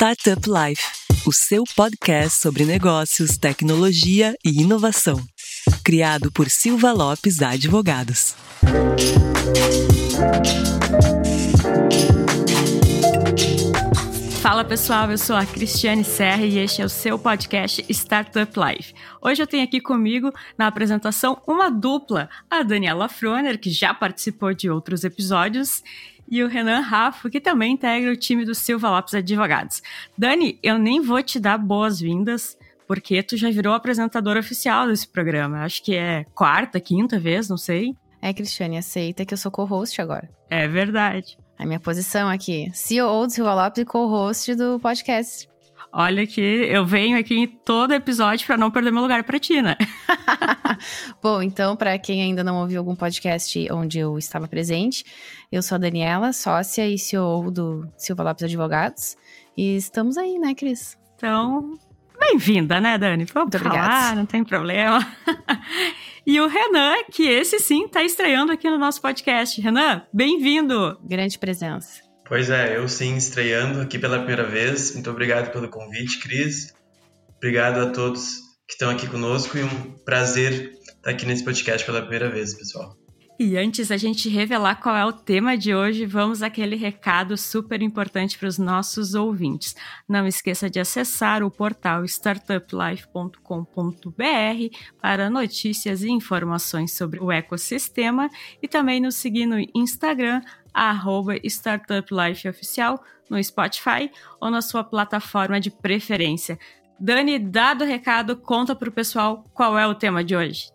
Startup Life, o seu podcast sobre negócios, tecnologia e inovação. Criado por Silva Lopes Advogados. Fala pessoal, eu sou a Cristiane Serra e este é o seu podcast Startup Life. Hoje eu tenho aqui comigo na apresentação uma dupla, a Daniela Froner, que já participou de outros episódios, e o Renan Rafa, que também integra o time do Silva Lopes Advogados. Dani, eu nem vou te dar boas-vindas, porque tu já virou apresentador oficial desse programa. Acho que é quarta, quinta vez, não sei. É, Cristiane, aceita que eu sou co-host agora. É verdade. A minha posição aqui, CEO do Silva Lopes e co-host do podcast. Olha que eu venho aqui em todo episódio para não perder meu lugar para ti, né? Bom, então, para quem ainda não ouviu algum podcast onde eu estava presente, eu sou a Daniela, sócia e CEO do Silva Lopes Advogados. E estamos aí, né, Cris? Então, bem-vinda, né, Dani? Vamos Muito falar, obrigada. não tem problema. e o Renan, que esse sim está estreando aqui no nosso podcast. Renan, bem-vindo! Grande presença. Pois é, eu sim, estreando aqui pela primeira vez. Muito obrigado pelo convite, Cris. Obrigado a todos que estão aqui conosco e um prazer estar aqui nesse podcast pela primeira vez, pessoal. E antes da gente revelar qual é o tema de hoje, vamos aquele recado super importante para os nossos ouvintes. Não esqueça de acessar o portal startuplife.com.br para notícias e informações sobre o ecossistema e também nos seguir no Instagram, arroba startuplifeoficial, no Spotify ou na sua plataforma de preferência. Dani, dado o recado, conta para o pessoal qual é o tema de hoje.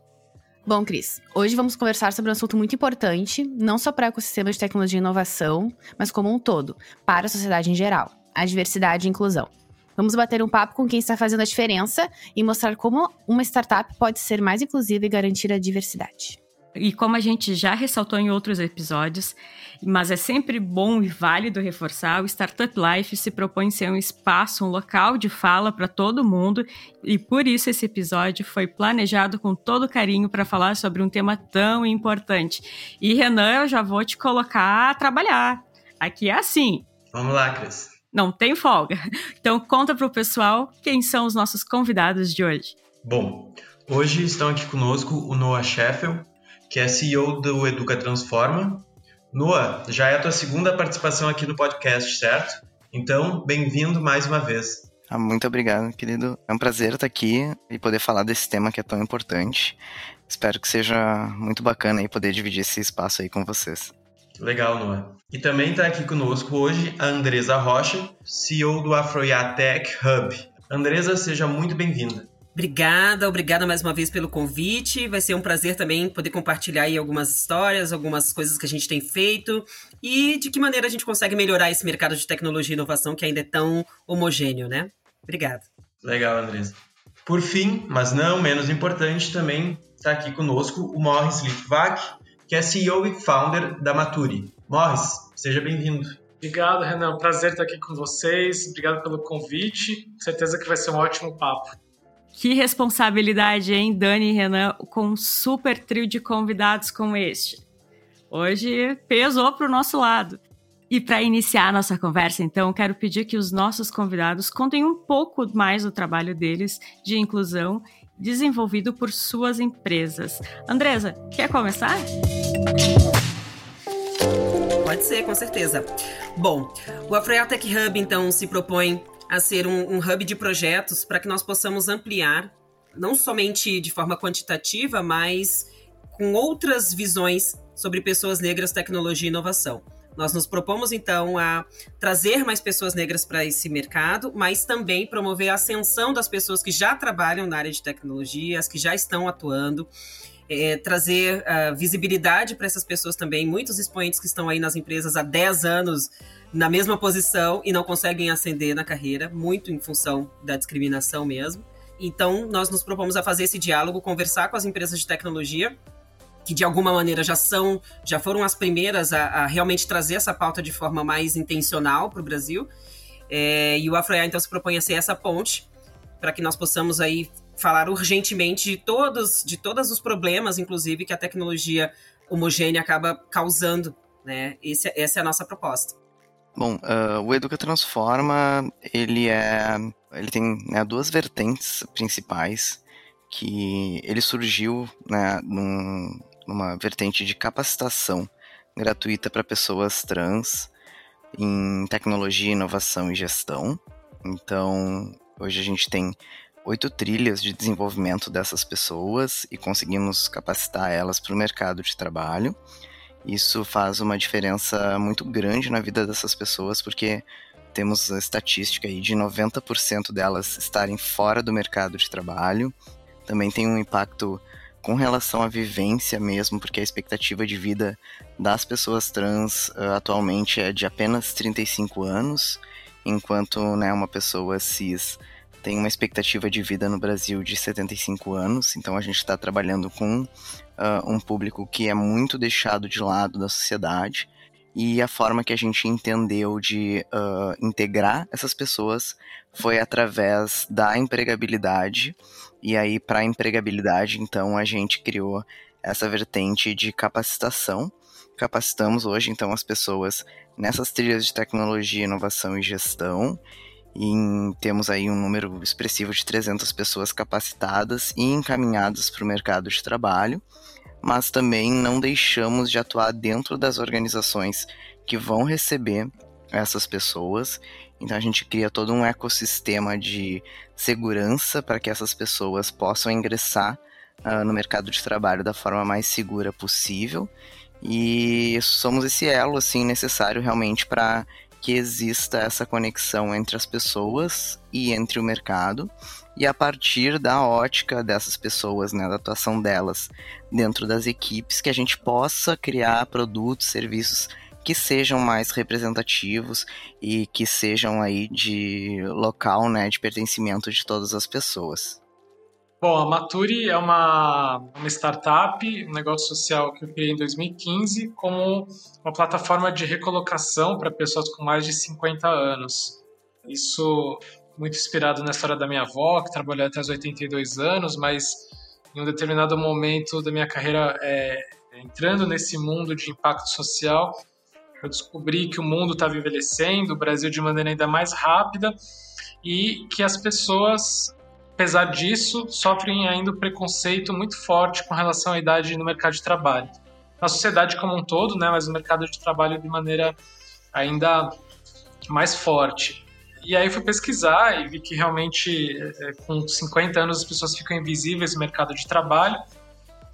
Bom, Cris, hoje vamos conversar sobre um assunto muito importante, não só para o ecossistema de tecnologia e inovação, mas como um todo, para a sociedade em geral: a diversidade e inclusão. Vamos bater um papo com quem está fazendo a diferença e mostrar como uma startup pode ser mais inclusiva e garantir a diversidade. E como a gente já ressaltou em outros episódios, mas é sempre bom e válido reforçar, o Startup Life se propõe ser um espaço, um local de fala para todo mundo, e por isso esse episódio foi planejado com todo carinho para falar sobre um tema tão importante. E Renan, eu já vou te colocar a trabalhar. Aqui é assim. Vamos lá, Cris. Não tem folga. Então conta para o pessoal quem são os nossos convidados de hoje. Bom, hoje estão aqui conosco o Noah Sheffield, que é CEO do Educa Transforma. Noah, já é a tua segunda participação aqui no podcast, certo? Então, bem-vindo mais uma vez. Ah, muito obrigado, querido. É um prazer estar aqui e poder falar desse tema que é tão importante. Espero que seja muito bacana e poder dividir esse espaço aí com vocês. Legal, Noah. E também está aqui conosco hoje a Andresa Rocha, CEO do Afroia Tech Hub. Andresa, seja muito bem-vinda. Obrigada, obrigada mais uma vez pelo convite. Vai ser um prazer também poder compartilhar aí algumas histórias, algumas coisas que a gente tem feito e de que maneira a gente consegue melhorar esse mercado de tecnologia e inovação que ainda é tão homogêneo, né? Obrigada. Legal, Andresa. Por fim, mas não menos importante, também está aqui conosco o Morris Litvak, que é CEO e founder da Maturi. Morris, seja bem-vindo. Obrigado, Renan. Prazer estar aqui com vocês. Obrigado pelo convite. Certeza que vai ser um ótimo papo. Que responsabilidade, hein, Dani e Renan, com um super trio de convidados como este. Hoje pesou para o nosso lado. E para iniciar a nossa conversa, então, quero pedir que os nossos convidados contem um pouco mais do trabalho deles de inclusão desenvolvido por suas empresas. Andresa, quer começar? Pode ser, com certeza. Bom, o Afroel Tech Hub, então, se propõe a ser um, um hub de projetos para que nós possamos ampliar, não somente de forma quantitativa, mas com outras visões sobre pessoas negras, tecnologia e inovação. Nós nos propomos, então, a trazer mais pessoas negras para esse mercado, mas também promover a ascensão das pessoas que já trabalham na área de tecnologia, as que já estão atuando, é, trazer uh, visibilidade para essas pessoas também. Muitos expoentes que estão aí nas empresas há 10 anos na mesma posição e não conseguem ascender na carreira, muito em função da discriminação mesmo. Então, nós nos propomos a fazer esse diálogo, conversar com as empresas de tecnologia, que de alguma maneira já são, já foram as primeiras a, a realmente trazer essa pauta de forma mais intencional para o Brasil. É, e o Afroia, então, se propõe a ser essa ponte para que nós possamos aí falar urgentemente de todos, de todos os problemas, inclusive, que a tecnologia homogênea acaba causando. Né? Esse, essa é a nossa proposta. Bom, uh, o Educa Transforma, ele é, ele tem né, duas vertentes principais, que ele surgiu né, num, numa vertente de capacitação gratuita para pessoas trans em tecnologia, inovação e gestão. Então, hoje a gente tem oito trilhas de desenvolvimento dessas pessoas e conseguimos capacitar elas para o mercado de trabalho. Isso faz uma diferença muito grande na vida dessas pessoas, porque temos a estatística aí de 90% delas estarem fora do mercado de trabalho. Também tem um impacto com relação à vivência mesmo, porque a expectativa de vida das pessoas trans uh, atualmente é de apenas 35 anos, enquanto né, uma pessoa cis tem uma expectativa de vida no Brasil de 75 anos, então a gente está trabalhando com uh, um público que é muito deixado de lado da sociedade. E a forma que a gente entendeu de uh, integrar essas pessoas foi através da empregabilidade. E aí, para empregabilidade, então, a gente criou essa vertente de capacitação. Capacitamos hoje, então, as pessoas nessas trilhas de tecnologia, inovação e gestão. E temos aí um número expressivo de 300 pessoas capacitadas e encaminhadas para o mercado de trabalho, mas também não deixamos de atuar dentro das organizações que vão receber essas pessoas. Então a gente cria todo um ecossistema de segurança para que essas pessoas possam ingressar uh, no mercado de trabalho da forma mais segura possível. E somos esse elo assim necessário realmente para que exista essa conexão entre as pessoas e entre o mercado, e a partir da ótica dessas pessoas, né, da atuação delas dentro das equipes, que a gente possa criar produtos, serviços que sejam mais representativos e que sejam aí de local, né, de pertencimento de todas as pessoas. Bom, a Maturi é uma, uma startup, um negócio social que eu criei em 2015 como uma plataforma de recolocação para pessoas com mais de 50 anos. Isso muito inspirado na história da minha avó, que trabalhou até os 82 anos, mas em um determinado momento da minha carreira, é, entrando nesse mundo de impacto social, eu descobri que o mundo estava envelhecendo, o Brasil de maneira ainda mais rápida, e que as pessoas apesar disso, sofrem ainda o preconceito muito forte com relação à idade no mercado de trabalho. Na sociedade como um todo, né, mas no mercado de trabalho de maneira ainda mais forte. E aí fui pesquisar e vi que realmente é, com 50 anos as pessoas ficam invisíveis no mercado de trabalho,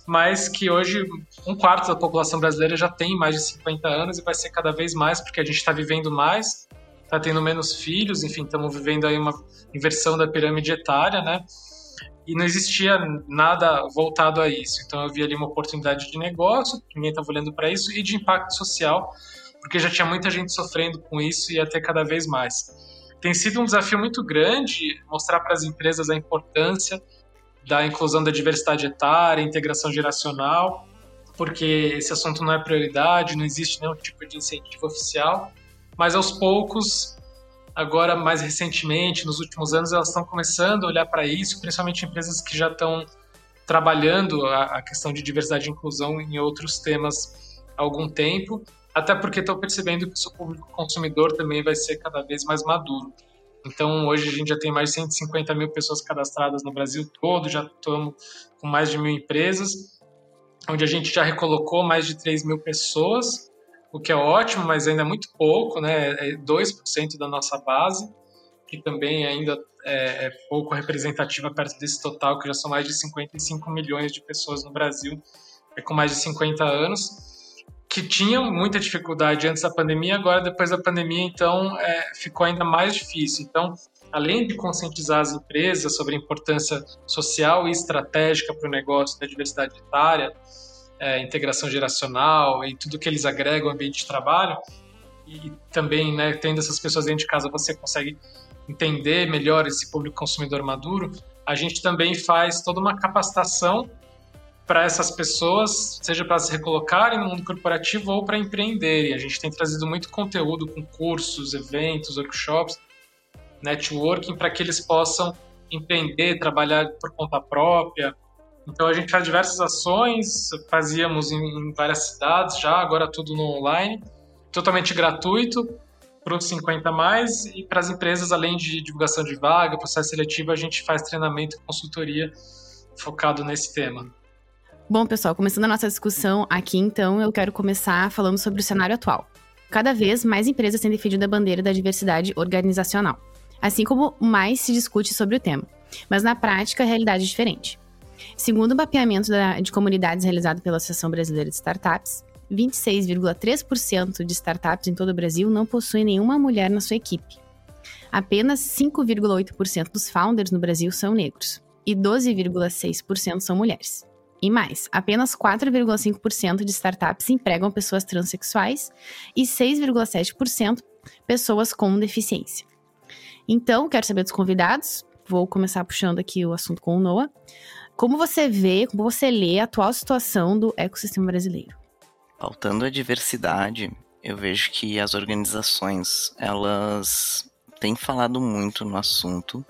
mas que hoje um quarto da população brasileira já tem mais de 50 anos e vai ser cada vez mais porque a gente está vivendo mais, está tendo menos filhos, enfim, estamos vivendo aí uma inversão da pirâmide etária, né? E não existia nada voltado a isso. Então eu vi ali uma oportunidade de negócio, ninguém estava olhando para isso, e de impacto social, porque já tinha muita gente sofrendo com isso e ter cada vez mais. Tem sido um desafio muito grande mostrar para as empresas a importância da inclusão da diversidade etária, integração geracional, porque esse assunto não é prioridade, não existe nenhum tipo de incentivo oficial mas aos poucos, agora mais recentemente, nos últimos anos, elas estão começando a olhar para isso, principalmente empresas que já estão trabalhando a, a questão de diversidade e inclusão em outros temas há algum tempo, até porque estão percebendo que o seu público consumidor também vai ser cada vez mais maduro. Então, hoje a gente já tem mais de 150 mil pessoas cadastradas no Brasil todo, já estamos com mais de mil empresas, onde a gente já recolocou mais de 3 mil pessoas o que é ótimo, mas ainda é muito pouco, né? É 2% da nossa base, que também ainda é, é, pouco representativa perto desse total, que já são mais de 55 milhões de pessoas no Brasil, é com mais de 50 anos, que tinham muita dificuldade antes da pandemia, agora depois da pandemia, então, é, ficou ainda mais difícil. Então, além de conscientizar as empresas sobre a importância social e estratégica para o negócio da diversidade etária, é, integração geracional e tudo que eles agregam ao ambiente de trabalho. E também, né, tendo essas pessoas dentro de casa, você consegue entender melhor esse público consumidor maduro. A gente também faz toda uma capacitação para essas pessoas, seja para se recolocarem no mundo corporativo ou para empreenderem. A gente tem trazido muito conteúdo com cursos, eventos, workshops, networking, para que eles possam empreender, trabalhar por conta própria, então a gente faz diversas ações, fazíamos em, várias cidades já, agora tudo no online, totalmente gratuito. para os 50 mais e para as empresas, além de divulgação de vaga, processo seletivo, a gente faz treinamento e consultoria focado nesse tema. Bom, pessoal, começando a nossa discussão aqui, então, eu quero começar falando sobre o cenário atual. Cada vez mais empresas têm defendido a bandeira da diversidade organizacional, assim como mais se discute sobre o tema. Mas na prática, a realidade é diferente. Segundo o mapeamento da, de comunidades realizado pela Associação Brasileira de Startups, 26,3% de startups em todo o Brasil não possuem nenhuma mulher na sua equipe. Apenas 5,8% dos founders no Brasil são negros e 12,6% são mulheres. E mais, apenas 4,5% de startups empregam pessoas transexuais e 6,7% pessoas com deficiência. Então, quero saber dos convidados. Vou começar puxando aqui o assunto com o Noah. Como você vê, como você lê a atual situação do ecossistema brasileiro? Faltando a diversidade, eu vejo que as organizações, elas têm falado muito no assunto,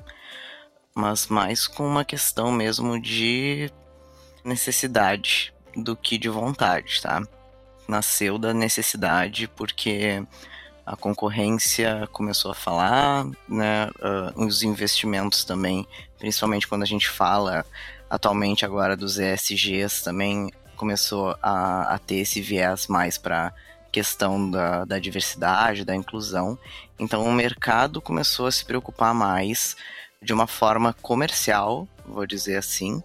mas mais com uma questão mesmo de necessidade do que de vontade, tá? Nasceu da necessidade porque a concorrência começou a falar, né? Uh, os investimentos também, principalmente quando a gente fala atualmente agora dos ESGs também começou a, a ter esse viés mais para questão da, da diversidade, da inclusão. Então o mercado começou a se preocupar mais de uma forma comercial, vou dizer assim,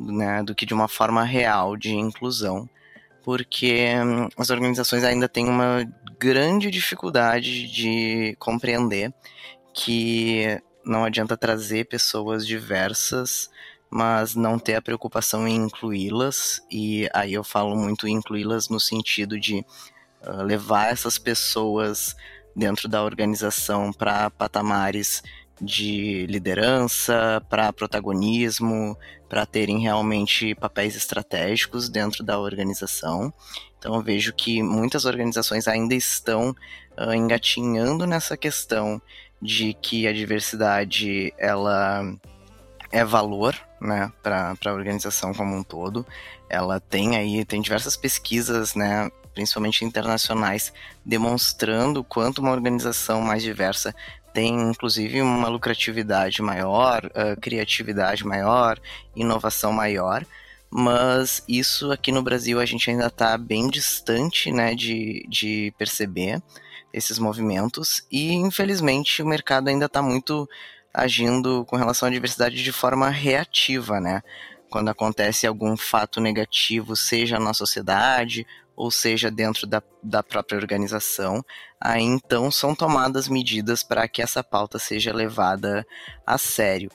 né, do que de uma forma real de inclusão, porque hum, as organizações ainda têm uma grande dificuldade de compreender que não adianta trazer pessoas diversas mas não ter a preocupação em incluí-las, e aí eu falo muito incluí-las no sentido de uh, levar essas pessoas dentro da organização para patamares de liderança, para protagonismo, para terem realmente papéis estratégicos dentro da organização. Então eu vejo que muitas organizações ainda estão uh, engatinhando nessa questão de que a diversidade ela é valor, né, para a organização como um todo. Ela tem aí, tem diversas pesquisas, né, principalmente internacionais, demonstrando quanto uma organização mais diversa tem, inclusive, uma lucratividade maior, uh, criatividade maior, inovação maior. Mas isso aqui no Brasil a gente ainda está bem distante né, de, de perceber esses movimentos e infelizmente o mercado ainda está muito agindo com relação à diversidade de forma reativa, né? Quando acontece algum fato negativo, seja na sociedade ou seja dentro da, da própria organização, aí então são tomadas medidas para que essa pauta seja levada a sério.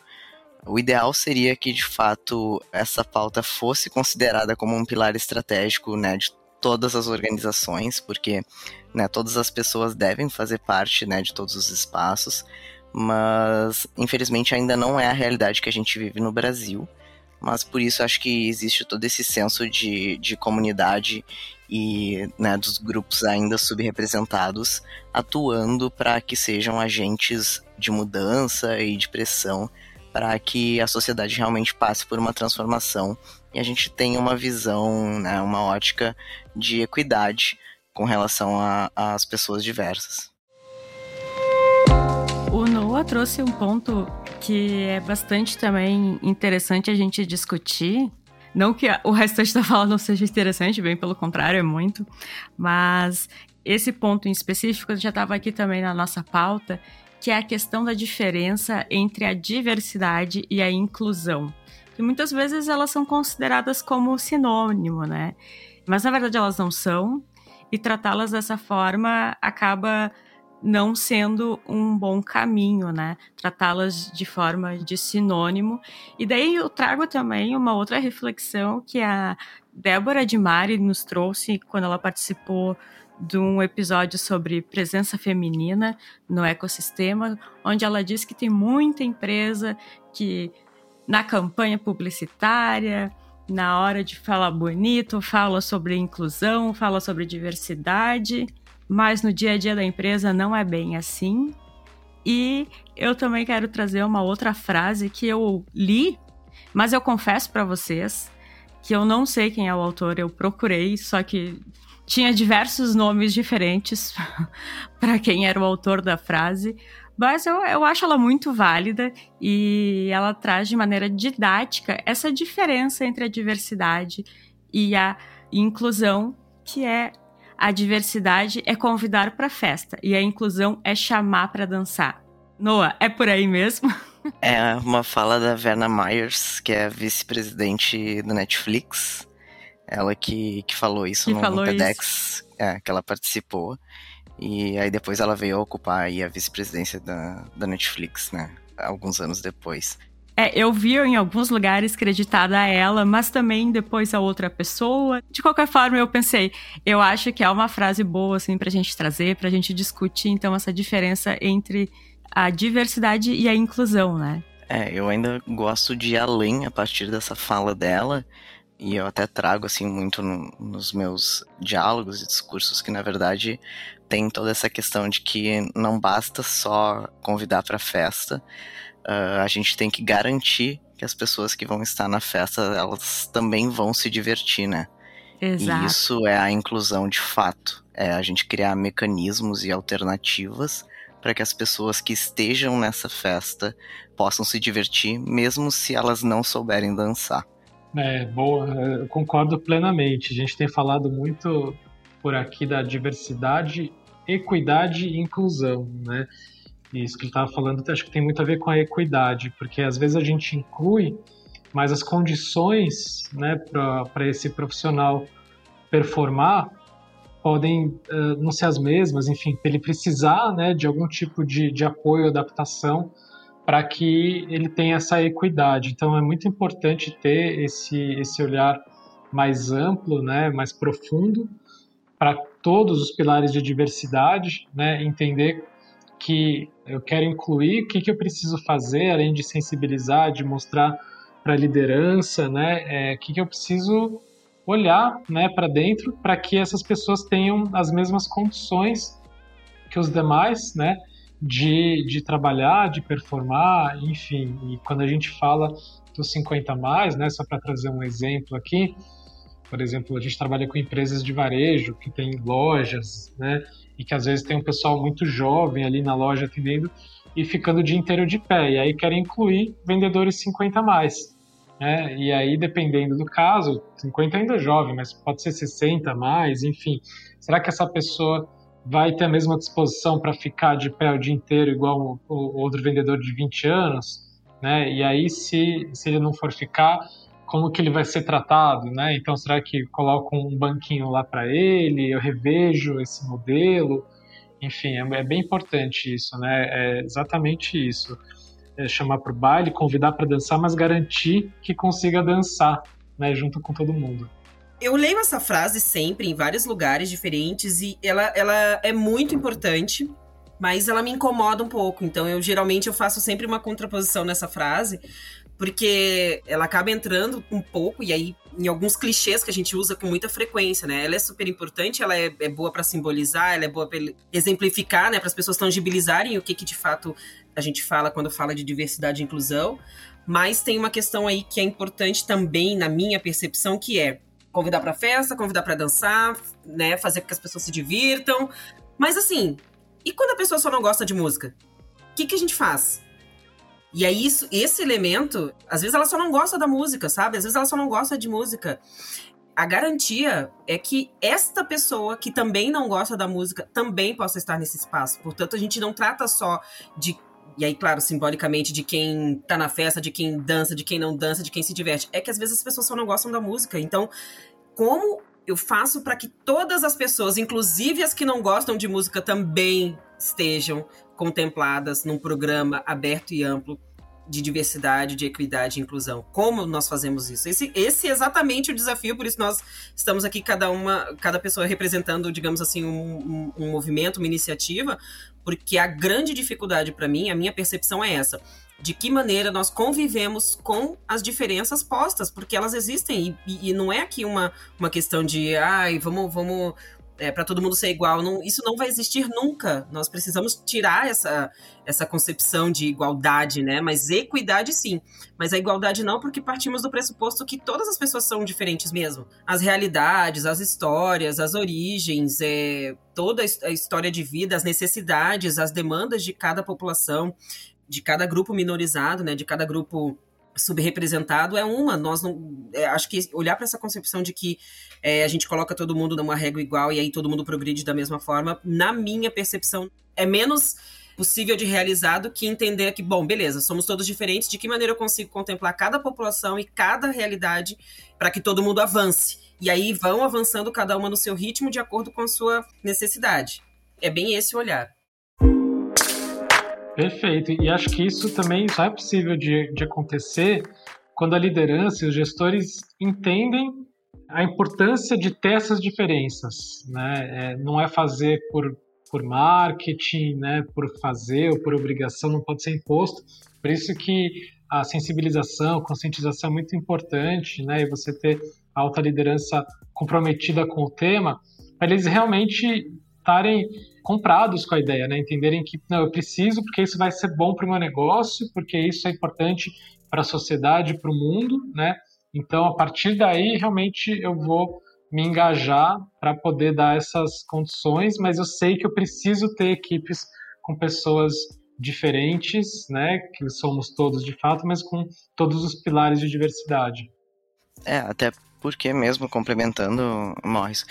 O ideal seria que, de fato, essa pauta fosse considerada como um pilar estratégico né, de todas as organizações, porque né, todas as pessoas devem fazer parte né, de todos os espaços, mas infelizmente ainda não é a realidade que a gente vive no Brasil. Mas por isso acho que existe todo esse senso de, de comunidade e né, dos grupos ainda subrepresentados atuando para que sejam agentes de mudança e de pressão para que a sociedade realmente passe por uma transformação e a gente tenha uma visão, né, uma ótica de equidade com relação às pessoas diversas. O Noah trouxe um ponto que é bastante também interessante a gente discutir. Não que o restante da fala não seja interessante, bem pelo contrário, é muito. Mas esse ponto em específico já estava aqui também na nossa pauta, que é a questão da diferença entre a diversidade e a inclusão. Que muitas vezes elas são consideradas como sinônimo, né? Mas na verdade elas não são, e tratá-las dessa forma acaba não sendo um bom caminho, né? Tratá-las de forma de sinônimo. E daí eu trago também uma outra reflexão que a Débora de Mari nos trouxe quando ela participou de um episódio sobre presença feminina no ecossistema, onde ela diz que tem muita empresa que na campanha publicitária, na hora de falar bonito, fala sobre inclusão, fala sobre diversidade, mas no dia a dia da empresa não é bem assim. E eu também quero trazer uma outra frase que eu li, mas eu confesso para vocês que eu não sei quem é o autor, eu procurei, só que tinha diversos nomes diferentes para quem era o autor da frase, mas eu, eu acho ela muito válida e ela traz de maneira didática essa diferença entre a diversidade e a inclusão, que é a diversidade é convidar para festa e a inclusão é chamar para dançar. Noah, é por aí mesmo? É uma fala da Verna Myers, que é vice-presidente do Netflix. Ela que, que falou isso que no, falou TEDx é, que ela participou. E aí depois ela veio ocupar a vice-presidência da, da Netflix, né? Alguns anos depois. É, eu vi em alguns lugares creditada a ela, mas também depois a outra pessoa. De qualquer forma, eu pensei, eu acho que é uma frase boa, assim, pra gente trazer, pra gente discutir, então, essa diferença entre a diversidade e a inclusão, né? É, eu ainda gosto de ir além a partir dessa fala dela, e eu até trago, assim, muito no, nos meus diálogos e discursos, que, na verdade, tem toda essa questão de que não basta só convidar para festa, uh, a gente tem que garantir que as pessoas que vão estar na festa, elas também vão se divertir, né? Exato. E isso é a inclusão de fato. É a gente criar mecanismos e alternativas para que as pessoas que estejam nessa festa possam se divertir, mesmo se elas não souberem dançar. É, boa, eu concordo plenamente. A gente tem falado muito por aqui da diversidade, equidade e inclusão, né? Isso que ele estava falando, acho que tem muito a ver com a equidade, porque às vezes a gente inclui, mas as condições né, para esse profissional performar podem uh, não ser as mesmas, enfim, ele precisar né, de algum tipo de, de apoio, adaptação, para que ele tenha essa equidade. Então é muito importante ter esse, esse olhar mais amplo, né, mais profundo, para todos os pilares de diversidade, né, entender que eu quero incluir, o que, que eu preciso fazer, além de sensibilizar, de mostrar para a liderança, né, é, o que, que eu preciso olhar né, para dentro para que essas pessoas tenham as mesmas condições que os demais, né, de, de trabalhar, de performar, enfim. E quando a gente fala dos 50 mais, né, só para trazer um exemplo aqui, por exemplo, a gente trabalha com empresas de varejo que tem lojas, né, e que às vezes tem um pessoal muito jovem ali na loja atendendo e ficando o dia inteiro de pé. E aí querem incluir vendedores 50 mais. Né? E aí, dependendo do caso, 50 ainda é jovem, mas pode ser 60 mais, enfim. Será que essa pessoa vai ter a mesma disposição para ficar de pé o dia inteiro igual o, outro vendedor de 20 anos? Né? E aí, se, se ele não for ficar, como que ele vai ser tratado, né? Então, será que coloco um banquinho lá para ele? Eu revejo esse modelo? Enfim, é, é, bem importante isso, né? É exatamente isso. É chamar para o baile, convidar para dançar, mas garantir que consiga dançar, né? Junto com todo mundo. Eu leio essa frase sempre em vários lugares diferentes e ela, ela é muito importante, mas ela me incomoda um pouco. Então, eu geralmente eu faço sempre uma contraposição nessa frase, porque ela acaba entrando um pouco, e aí em alguns clichês que a gente usa com muita frequência, né? Ela é super importante, ela é, é boa para simbolizar, ela é boa para exemplificar, né? Para as pessoas tangibilizarem o que, que de fato a gente fala quando fala de diversidade e inclusão. Mas tem uma questão aí que é importante também, na minha percepção, que é convidar para festa, convidar para dançar, né? Fazer com que as pessoas se divirtam. Mas assim, e quando a pessoa só não gosta de música? O que, que a gente faz? E aí, isso, esse elemento, às vezes ela só não gosta da música, sabe? Às vezes ela só não gosta de música. A garantia é que esta pessoa que também não gosta da música também possa estar nesse espaço. Portanto, a gente não trata só de e aí, claro, simbolicamente, de quem tá na festa, de quem dança, de quem não dança, de quem se diverte. É que às vezes as pessoas só não gostam da música. Então, como eu faço para que todas as pessoas, inclusive as que não gostam de música, também estejam contempladas num programa aberto e amplo de diversidade, de equidade e inclusão. Como nós fazemos isso? Esse, esse é exatamente o desafio, por isso nós estamos aqui, cada uma, cada pessoa representando, digamos assim, um, um, um movimento, uma iniciativa, porque a grande dificuldade para mim, a minha percepção é essa. De que maneira nós convivemos com as diferenças postas, porque elas existem, e, e não é aqui uma, uma questão de, ai, vamos, vamos é, para todo mundo ser igual. Não, isso não vai existir nunca. Nós precisamos tirar essa, essa concepção de igualdade, né? Mas equidade sim. Mas a igualdade não, porque partimos do pressuposto que todas as pessoas são diferentes mesmo. As realidades, as histórias, as origens, é, toda a história de vida, as necessidades, as demandas de cada população, de cada grupo minorizado, né? De cada grupo subrepresentado é uma. Nós não. É, acho que olhar para essa concepção de que é, a gente coloca todo mundo numa régua igual e aí todo mundo progride da mesma forma, na minha percepção, é menos possível de realizar do que entender que, bom, beleza, somos todos diferentes, de que maneira eu consigo contemplar cada população e cada realidade para que todo mundo avance. E aí vão avançando cada uma no seu ritmo de acordo com a sua necessidade. É bem esse o olhar. Perfeito. E acho que isso também só é possível de, de acontecer quando a liderança e os gestores entendem a importância de ter essas diferenças. Né? É, não é fazer por, por marketing, né? por fazer ou por obrigação, não pode ser imposto. Por isso que a sensibilização, a conscientização é muito importante, né? e você ter a alta liderança comprometida com o tema, para eles realmente estarem comprados com a ideia, né? Entenderem que não, eu preciso porque isso vai ser bom para o meu negócio, porque isso é importante para a sociedade, para o mundo, né? Então, a partir daí, realmente eu vou me engajar para poder dar essas condições, mas eu sei que eu preciso ter equipes com pessoas diferentes, né, que somos todos de fato, mas com todos os pilares de diversidade. É, até porque mesmo complementando, Morris,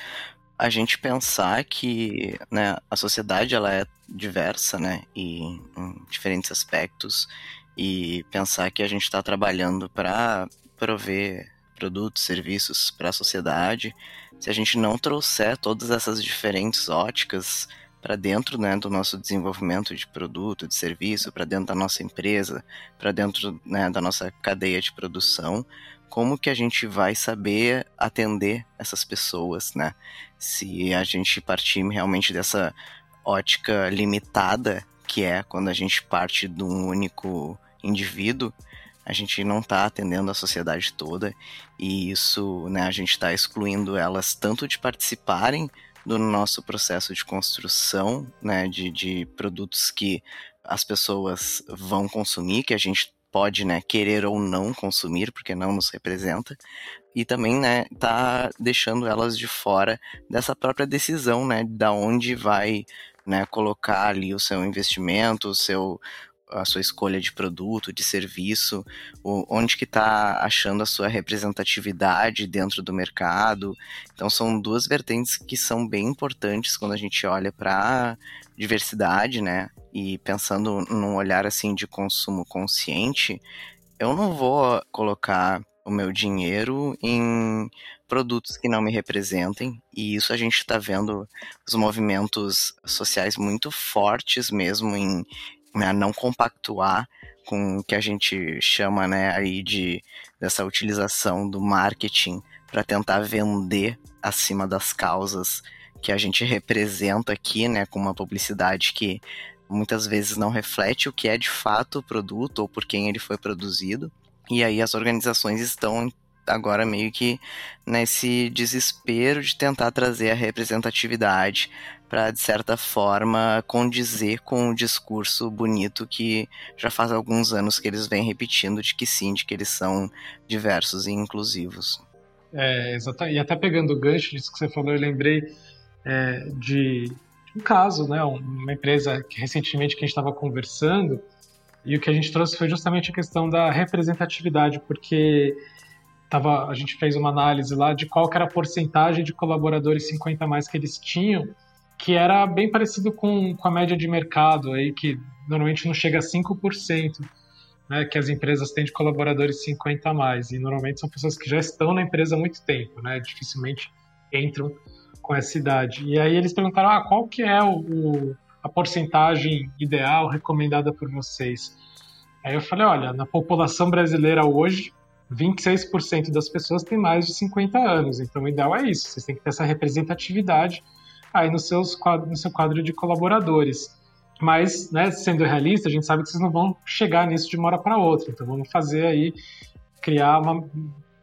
a gente pensar que né, a sociedade ela é diversa, né, e em diferentes aspectos, e pensar que a gente está trabalhando para prover produtos, serviços para a sociedade, se a gente não trouxer todas essas diferentes óticas para dentro né, do nosso desenvolvimento de produto, de serviço, para dentro da nossa empresa, para dentro né, da nossa cadeia de produção, como que a gente vai saber atender essas pessoas, né? Se a gente partir realmente dessa ótica limitada, que é quando a gente parte de um único indivíduo, a gente não está atendendo a sociedade toda e isso, né, a gente está excluindo elas tanto de participarem do nosso processo de construção, né, de, de produtos que as pessoas vão consumir, que a gente pode, né, querer ou não consumir, porque não nos representa, e também, né, tá deixando elas de fora dessa própria decisão, né, da onde vai, né, colocar ali o seu investimento, o seu a sua escolha de produto, de serviço, onde que está achando a sua representatividade dentro do mercado. Então são duas vertentes que são bem importantes quando a gente olha para diversidade, né? e pensando num olhar assim de consumo consciente, eu não vou colocar o meu dinheiro em produtos que não me representem, e isso a gente está vendo os movimentos sociais muito fortes mesmo em né, não compactuar com o que a gente chama né, aí de dessa utilização do marketing para tentar vender acima das causas que a gente representa aqui, né, com uma publicidade que muitas vezes não reflete o que é de fato o produto ou por quem ele foi produzido. E aí as organizações estão agora meio que nesse desespero de tentar trazer a representatividade para de certa forma condizer com o discurso bonito que já faz alguns anos que eles vêm repetindo de que sim, de que eles são diversos e inclusivos. É, exatamente. E até pegando o gancho disso que você falou, eu lembrei é, de um caso, né, uma empresa que recentemente que a gente estava conversando, e o que a gente trouxe foi justamente a questão da representatividade, porque tava, a gente fez uma análise lá de qual era a porcentagem de colaboradores 50 a mais que eles tinham, que era bem parecido com, com a média de mercado, aí, que normalmente não chega a 5%, né, que as empresas têm de colaboradores 50 a mais, e normalmente são pessoas que já estão na empresa há muito tempo, né, dificilmente entram com essa idade. E aí eles perguntaram, ah, qual que é o, o, a porcentagem ideal recomendada por vocês? Aí eu falei, olha, na população brasileira hoje, 26% das pessoas têm mais de 50 anos, então o ideal é isso, vocês têm que ter essa representatividade aí no, seus quadro, no seu quadro de colaboradores. Mas, né, sendo realista, a gente sabe que vocês não vão chegar nisso de uma hora para outra, então vamos fazer aí, criar uma,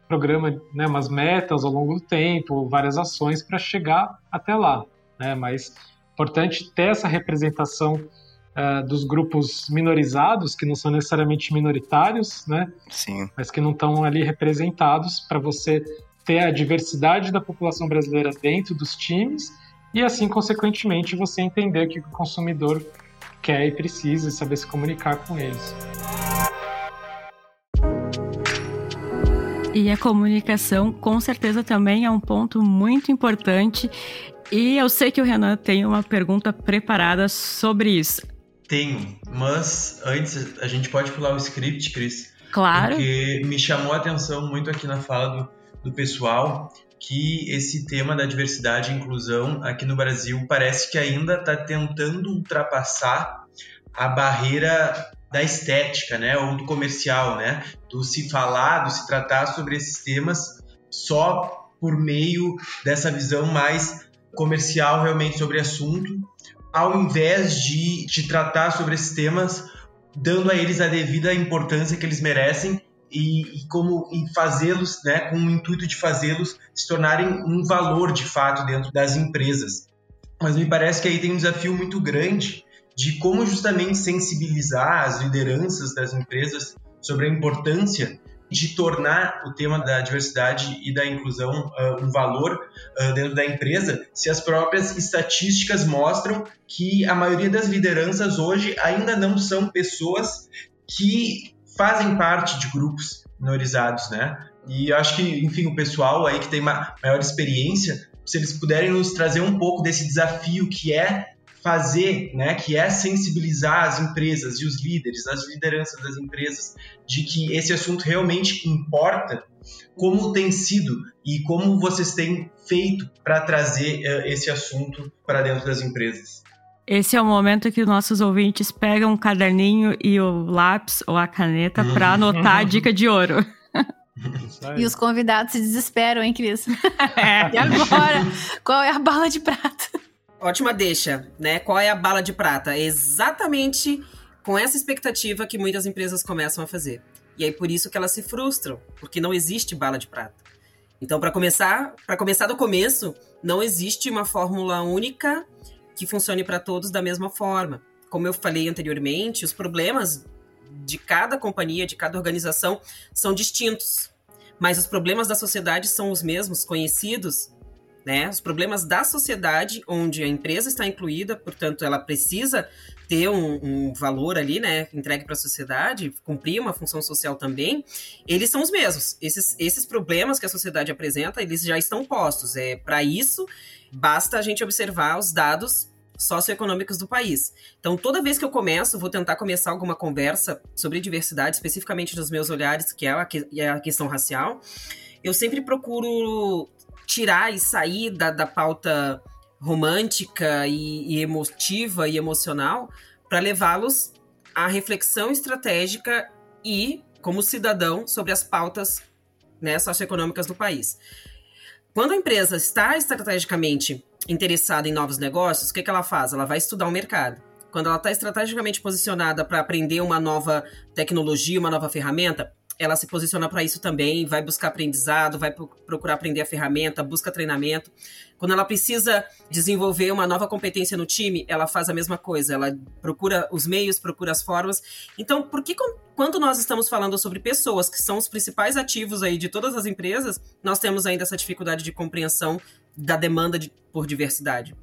programa, né, umas metas ao longo do tempo, várias ações para chegar até lá. né? Mas importante ter essa representação uh, dos grupos minorizados, que não são necessariamente minoritários, né? Sim. Mas que não estão ali representados para você ter a diversidade da população brasileira dentro dos times e assim, consequentemente, você entender o que o consumidor quer e precisa e saber se comunicar com eles. E a comunicação, com certeza, também é um ponto muito importante. E eu sei que o Renan tem uma pergunta preparada sobre isso. Tenho, mas antes a gente pode pular o script, Cris. Claro. Porque me chamou a atenção muito aqui na fala do, do pessoal que esse tema da diversidade e inclusão aqui no Brasil parece que ainda está tentando ultrapassar a barreira da estética, né, ou do comercial, né, do se falar, do se tratar sobre esses temas só por meio dessa visão mais comercial realmente sobre assunto, ao invés de, de tratar sobre esses temas dando a eles a devida importância que eles merecem e, e como fazê-los, né, com o intuito de fazê-los se tornarem um valor de fato dentro das empresas. Mas me parece que aí tem um desafio muito grande de como justamente sensibilizar as lideranças das empresas sobre a importância de tornar o tema da diversidade e da inclusão uh, um valor uh, dentro da empresa, se as próprias estatísticas mostram que a maioria das lideranças hoje ainda não são pessoas que fazem parte de grupos minorizados, né? E acho que, enfim, o pessoal aí que tem maior experiência, se eles puderem nos trazer um pouco desse desafio que é fazer, né, que é sensibilizar as empresas e os líderes, as lideranças das empresas, de que esse assunto realmente importa, como tem sido e como vocês têm feito para trazer uh, esse assunto para dentro das empresas? Esse é o momento que os nossos ouvintes pegam o caderninho e o lápis ou a caneta para anotar a dica de ouro. E os convidados se desesperam, hein, Cris? É. E agora? Qual é a bala de prata? Ótima deixa, né? Qual é a bala de prata? É exatamente com essa expectativa que muitas empresas começam a fazer. E aí por isso que elas se frustram, porque não existe bala de prata. Então, para começar, para começar do começo, não existe uma fórmula única que funcione para todos da mesma forma. Como eu falei anteriormente, os problemas de cada companhia, de cada organização são distintos. Mas os problemas da sociedade são os mesmos, conhecidos, né? Os problemas da sociedade, onde a empresa está incluída, portanto, ela precisa ter um, um valor ali, né, entregue para a sociedade, cumprir uma função social também, eles são os mesmos. Esses, esses problemas que a sociedade apresenta, eles já estão postos. É para isso basta a gente observar os dados socioeconômicos do país. Então, toda vez que eu começo, vou tentar começar alguma conversa sobre diversidade, especificamente nos meus olhares, que é a, que, é a questão racial, eu sempre procuro tirar e sair da, da pauta romântica e, e emotiva e emocional para levá-los à reflexão estratégica e, como cidadão, sobre as pautas né, socioeconômicas do país. Quando a empresa está estrategicamente interessada em novos negócios, o que, que ela faz? Ela vai estudar o mercado. Quando ela está estrategicamente posicionada para aprender uma nova tecnologia, uma nova ferramenta, ela se posiciona para isso também, vai buscar aprendizado, vai procurar aprender a ferramenta, busca treinamento. Quando ela precisa desenvolver uma nova competência no time, ela faz a mesma coisa, ela procura os meios, procura as formas. Então, por que quando nós estamos falando sobre pessoas que são os principais ativos aí de todas as empresas, nós temos ainda essa dificuldade de compreensão da demanda de, por diversidade?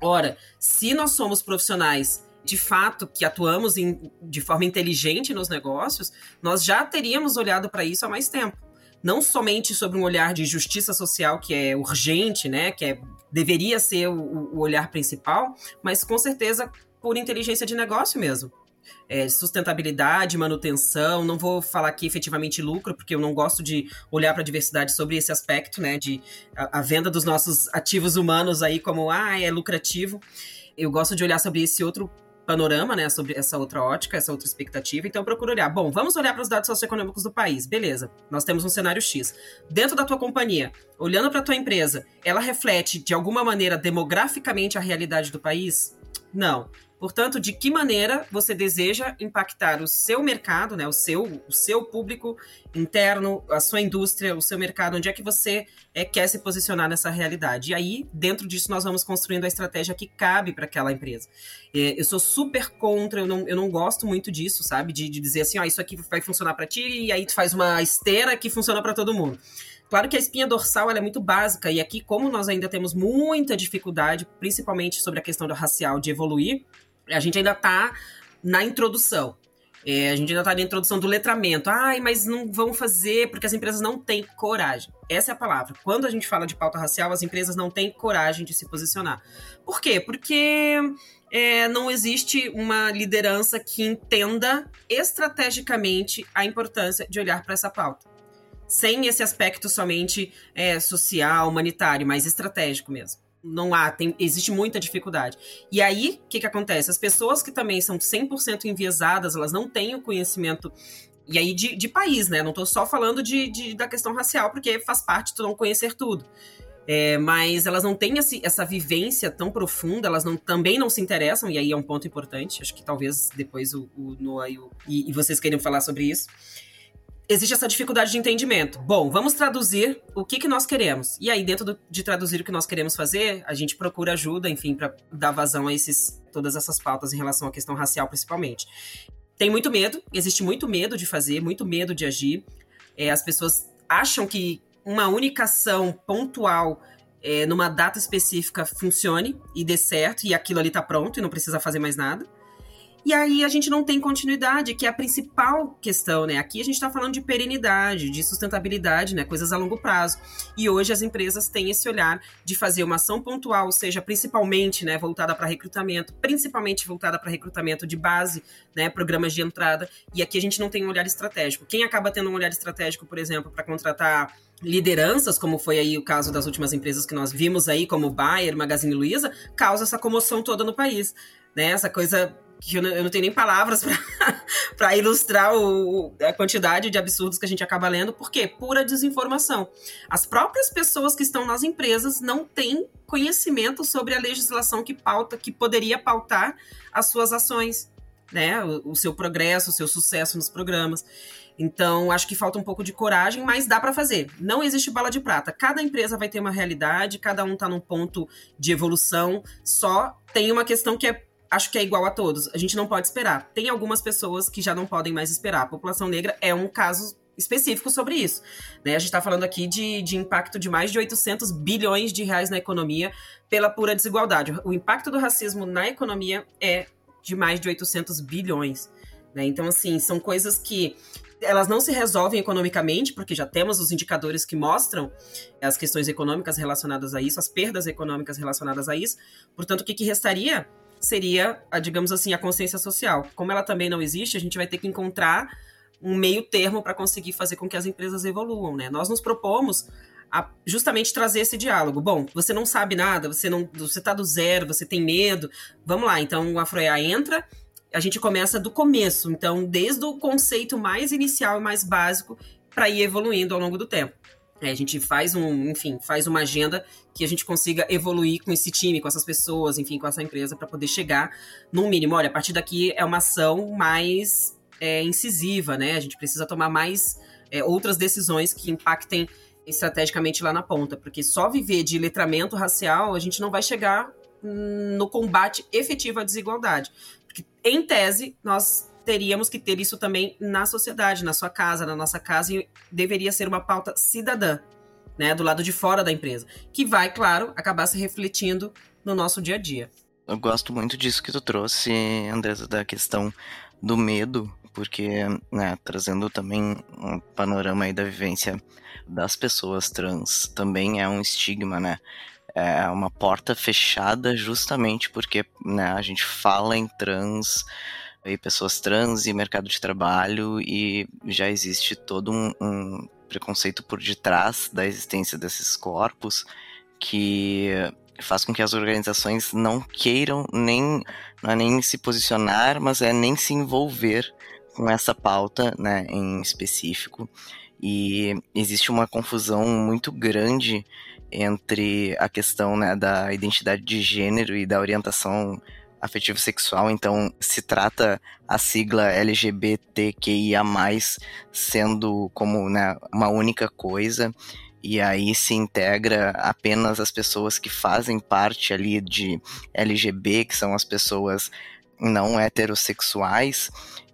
Ora, se nós somos profissionais de fato que atuamos em, de forma inteligente nos negócios, nós já teríamos olhado para isso há mais tempo. Não somente sobre um olhar de justiça social que é urgente, né, que é, deveria ser o, o olhar principal, mas com certeza por inteligência de negócio mesmo. É, sustentabilidade, manutenção. Não vou falar aqui efetivamente lucro, porque eu não gosto de olhar para a diversidade sobre esse aspecto, né? De a, a, venda dos nossos ativos humanos aí como ah, é lucrativo. Eu gosto de olhar sobre esse outro panorama, né, sobre essa outra ótica, essa outra expectativa. Então eu procuro olhar, bom, vamos olhar para os dados socioeconômicos do país. Beleza. Nós temos um cenário X. Dentro da tua companhia, olhando para tua empresa, ela reflete de alguma maneira demograficamente a realidade do país? Não. Portanto, de que maneira você deseja impactar o seu mercado, né, o seu, o seu público interno, a sua indústria, o seu mercado, onde é que você é, quer se posicionar nessa realidade? E aí, dentro disso, nós vamos construindo a estratégia que cabe para aquela empresa. É, eu sou super contra, eu não, eu não gosto muito disso, sabe? De, de dizer assim, ó, isso aqui vai funcionar para ti, e aí tu faz uma esteira que funciona para todo mundo. Claro que a espinha dorsal é muito básica, e aqui, como nós ainda temos muita dificuldade, principalmente sobre a questão racial, de evoluir, a gente ainda está na introdução. É, a gente ainda está na introdução do letramento. Ai, mas não vão fazer porque as empresas não têm coragem. Essa é a palavra. Quando a gente fala de pauta racial, as empresas não têm coragem de se posicionar. Por quê? Porque é, não existe uma liderança que entenda estrategicamente a importância de olhar para essa pauta. Sem esse aspecto somente é, social, humanitário, mas estratégico mesmo não há, tem, existe muita dificuldade. E aí, o que, que acontece? As pessoas que também são 100% enviesadas, elas não têm o conhecimento e aí de, de país, né? Não estou só falando de, de, da questão racial, porque faz parte tu não conhecer tudo. É, mas elas não têm esse, essa vivência tão profunda, elas não, também não se interessam, e aí é um ponto importante. Acho que talvez depois o, o Noah e, o, e, e vocês queiram falar sobre isso existe essa dificuldade de entendimento. Bom, vamos traduzir o que, que nós queremos. E aí, dentro do, de traduzir o que nós queremos fazer, a gente procura ajuda, enfim, para dar vazão a esses, todas essas pautas em relação à questão racial, principalmente. Tem muito medo, existe muito medo de fazer, muito medo de agir. É, as pessoas acham que uma única ação pontual é, numa data específica funcione e dê certo, e aquilo ali tá pronto e não precisa fazer mais nada. E aí a gente não tem continuidade, que é a principal questão, né? Aqui a gente está falando de perenidade, de sustentabilidade, né? Coisas a longo prazo. E hoje as empresas têm esse olhar de fazer uma ação pontual, seja principalmente, né, voltada para recrutamento, principalmente voltada para recrutamento de base, né, programas de entrada. E aqui a gente não tem um olhar estratégico. Quem acaba tendo um olhar estratégico, por exemplo, para contratar lideranças, como foi aí o caso das últimas empresas que nós vimos aí, como Bayer, Magazine Luiza, causa essa comoção toda no país. Né, essa coisa que eu não, eu não tenho nem palavras para ilustrar o, a quantidade de absurdos que a gente acaba lendo, porque pura desinformação. As próprias pessoas que estão nas empresas não têm conhecimento sobre a legislação que pauta, que poderia pautar as suas ações, né? O, o seu progresso, o seu sucesso nos programas. Então, acho que falta um pouco de coragem, mas dá para fazer. Não existe bala de prata. Cada empresa vai ter uma realidade, cada um está num ponto de evolução. Só tem uma questão que é acho que é igual a todos. A gente não pode esperar. Tem algumas pessoas que já não podem mais esperar. A população negra é um caso específico sobre isso. Né? A gente está falando aqui de, de impacto de mais de 800 bilhões de reais na economia pela pura desigualdade. O impacto do racismo na economia é de mais de 800 bilhões. Né? Então, assim, são coisas que elas não se resolvem economicamente, porque já temos os indicadores que mostram as questões econômicas relacionadas a isso, as perdas econômicas relacionadas a isso. Portanto, o que, que restaria seria, a, digamos assim, a consciência social. Como ela também não existe, a gente vai ter que encontrar um meio termo para conseguir fazer com que as empresas evoluam, né? Nós nos propomos a justamente trazer esse diálogo. Bom, você não sabe nada, você não, você tá do zero, você tem medo. Vamos lá, então o Afroea entra, a gente começa do começo, então desde o conceito mais inicial e mais básico para ir evoluindo ao longo do tempo. É, a gente faz um, enfim, faz uma agenda que a gente consiga evoluir com esse time, com essas pessoas, enfim, com essa empresa, para poder chegar no mínimo. Olha, a partir daqui é uma ação mais é, incisiva, né? A gente precisa tomar mais é, outras decisões que impactem estrategicamente lá na ponta, porque só viver de letramento racial a gente não vai chegar no combate efetivo à desigualdade. Porque, em tese, nós teríamos que ter isso também na sociedade, na sua casa, na nossa casa, e deveria ser uma pauta cidadã, né, do lado de fora da empresa, que vai, claro, acabar se refletindo no nosso dia a dia. Eu gosto muito disso que tu trouxe, Andresa, da questão do medo, porque, né, trazendo também um panorama aí da vivência das pessoas trans, também é um estigma, né? É uma porta fechada justamente porque né, a gente fala em trans e pessoas trans e mercado de trabalho e já existe todo um, um preconceito por detrás da existência desses corpos que faz com que as organizações não queiram nem não é nem se posicionar, mas é nem se envolver com essa pauta, né, em específico. E existe uma confusão muito grande entre a questão né, da identidade de gênero e da orientação afetivo sexual, então se trata a sigla LGBTQIA+, sendo como né, uma única coisa, e aí se integra apenas as pessoas que fazem parte ali de LGB, que são as pessoas não heterossexuais,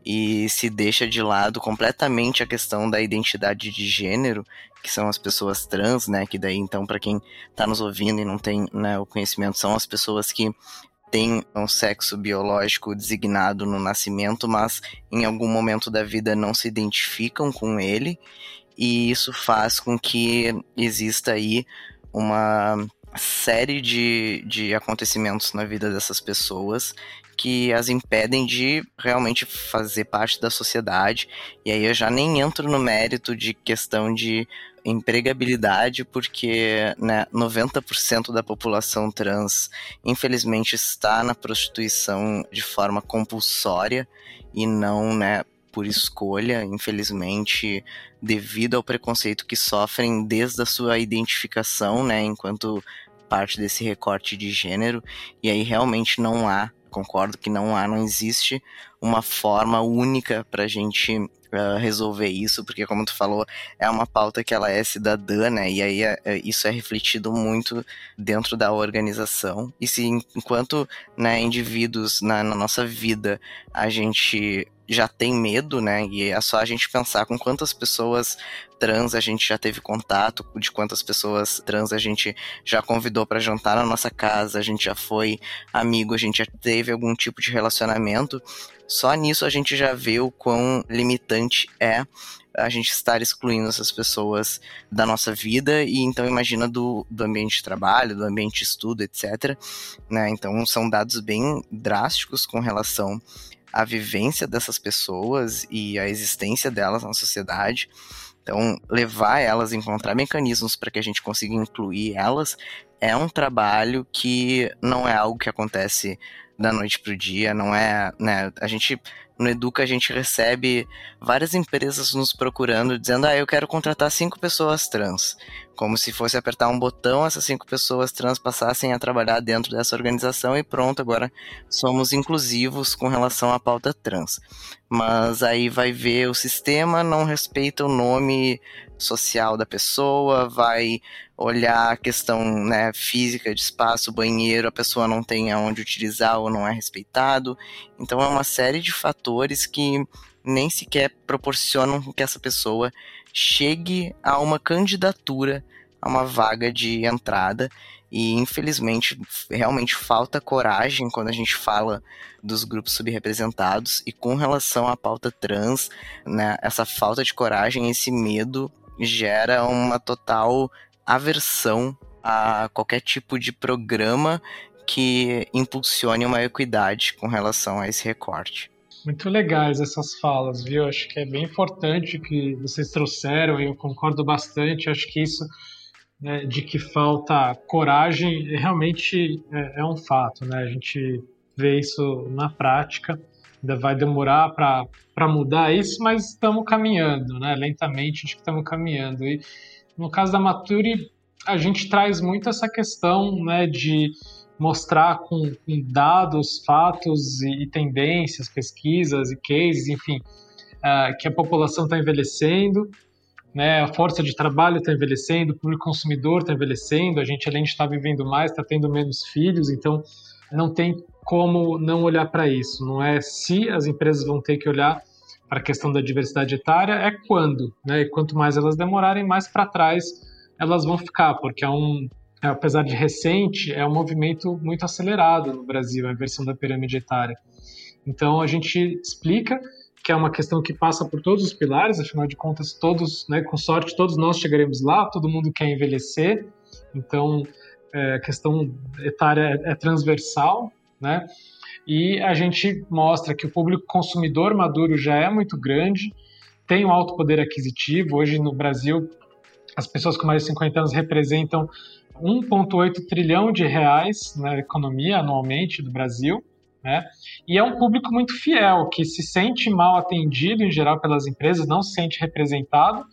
e se deixa de lado completamente a questão da identidade de gênero, que são as pessoas trans, né? Que daí, então, para quem está nos ouvindo e não tem né, o conhecimento, são as pessoas que têm um sexo biológico designado no nascimento, mas em algum momento da vida não se identificam com ele, e isso faz com que exista aí uma série de, de acontecimentos na vida dessas pessoas que as impedem de realmente fazer parte da sociedade. E aí eu já nem entro no mérito de questão de empregabilidade, porque né, 90% da população trans, infelizmente, está na prostituição de forma compulsória e não né, por escolha, infelizmente, devido ao preconceito que sofrem desde a sua identificação, né, enquanto parte desse recorte de gênero, e aí realmente não há concordo que não há, não existe uma forma única para a gente resolver isso, porque como tu falou, é uma pauta que ela é cidadã, né? E aí uh, isso é refletido muito dentro da organização. E se enquanto né, indivíduos na, na nossa vida a gente já tem medo, né? E é só a gente pensar com quantas pessoas trans a gente já teve contato, de quantas pessoas trans a gente já convidou para jantar na nossa casa, a gente já foi amigo, a gente já teve algum tipo de relacionamento. Só nisso a gente já vê o quão limitante é a gente estar excluindo essas pessoas da nossa vida e então imagina do, do ambiente de trabalho, do ambiente de estudo, etc. Né? Então são dados bem drásticos com relação a vivência dessas pessoas e a existência delas na sociedade. Então, levar elas encontrar mecanismos para que a gente consiga incluir elas é um trabalho que não é algo que acontece da noite para o dia, não é, né, a gente no Educa a gente recebe várias empresas nos procurando dizendo: "Ah, eu quero contratar cinco pessoas trans". Como se fosse apertar um botão, essas cinco pessoas trans passassem a trabalhar dentro dessa organização e pronto, agora somos inclusivos com relação à pauta trans. Mas aí vai ver o sistema não respeita o nome social da pessoa, vai olhar a questão né, física de espaço, banheiro, a pessoa não tem aonde utilizar ou não é respeitado. Então é uma série de fatores que nem sequer proporcionam que essa pessoa chegue a uma candidatura a uma vaga de entrada e infelizmente realmente falta coragem quando a gente fala dos grupos subrepresentados e com relação à pauta trans, né, essa falta de coragem, esse medo gera uma total aversão a qualquer tipo de programa que impulsione uma equidade com relação a esse recorte. Muito legais essas falas, viu? Acho que é bem importante que vocês trouxeram, eu concordo bastante. Acho que isso né, de que falta coragem realmente é, é um fato, né? A gente vê isso na prática ainda vai demorar para mudar isso, mas estamos caminhando, né? Lentamente, acho que estamos caminhando. E no caso da Maturi, a gente traz muito essa questão né, de mostrar com, com dados, fatos e, e, tendências, pesquisas e cases, enfim, uh, que a população está envelhecendo, né, a força de trabalho está envelhecendo, o público consumidor está envelhecendo, a gente além de estar tá vivendo mais, está tendo menos filhos, então não tem como não olhar para isso. Não é se as empresas vão ter que olhar para a questão da diversidade etária, é quando. Né? E quanto mais elas demorarem, mais para trás elas vão ficar, porque é um, apesar de recente, é um movimento muito acelerado no Brasil, a inversão da pirâmide etária. Então a gente explica que é uma questão que passa por todos os pilares, afinal de contas, todos, né, com sorte, todos nós chegaremos lá, todo mundo quer envelhecer, então é, a questão etária é, é transversal, né? E a gente mostra que o público consumidor maduro já é muito grande, tem um alto poder aquisitivo. Hoje no Brasil, as pessoas com mais de 50 anos representam 1,8 trilhão de reais na economia anualmente do Brasil. Né? E é um público muito fiel, que se sente mal atendido em geral pelas empresas, não se sente representado,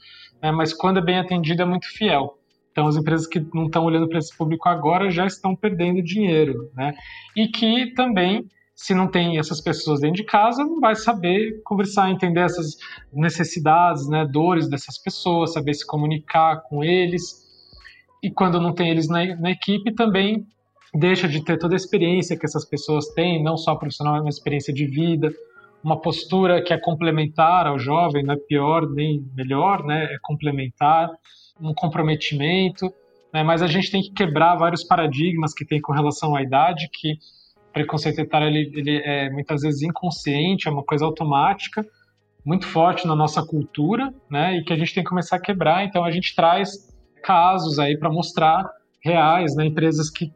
né? mas quando é bem atendido é muito fiel. Então, as empresas que não estão olhando para esse público agora já estão perdendo dinheiro, né? E que também se não tem essas pessoas dentro de casa, não vai saber conversar, entender essas necessidades, né, dores dessas pessoas, saber se comunicar com eles. E quando não tem eles na, na equipe, também deixa de ter toda a experiência que essas pessoas têm, não só profissional, mas uma experiência de vida, uma postura que é complementar ao jovem, não é pior nem melhor, né, é complementar, um comprometimento. Né, mas a gente tem que quebrar vários paradigmas que tem com relação à idade, que preconceito etário ele, ele é muitas vezes inconsciente, é uma coisa automática, muito forte na nossa cultura, né? E que a gente tem que começar a quebrar. Então a gente traz casos aí para mostrar reais, né? Empresas que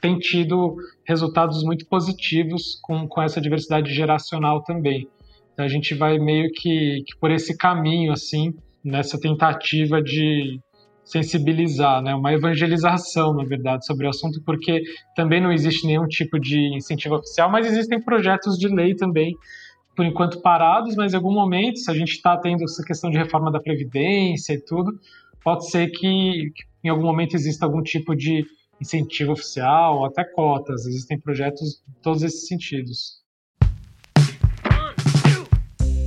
têm tido resultados muito positivos com, com essa diversidade geracional também. Então a gente vai meio que, que por esse caminho assim nessa tentativa de sensibilizar, né, uma evangelização, na verdade, sobre o assunto, porque também não existe nenhum tipo de incentivo oficial, mas existem projetos de lei também, por enquanto parados, mas em algum momento, se a gente está tendo essa questão de reforma da Previdência e tudo, pode ser que, que em algum momento exista algum tipo de incentivo oficial, ou até cotas, existem projetos em todos esses sentidos.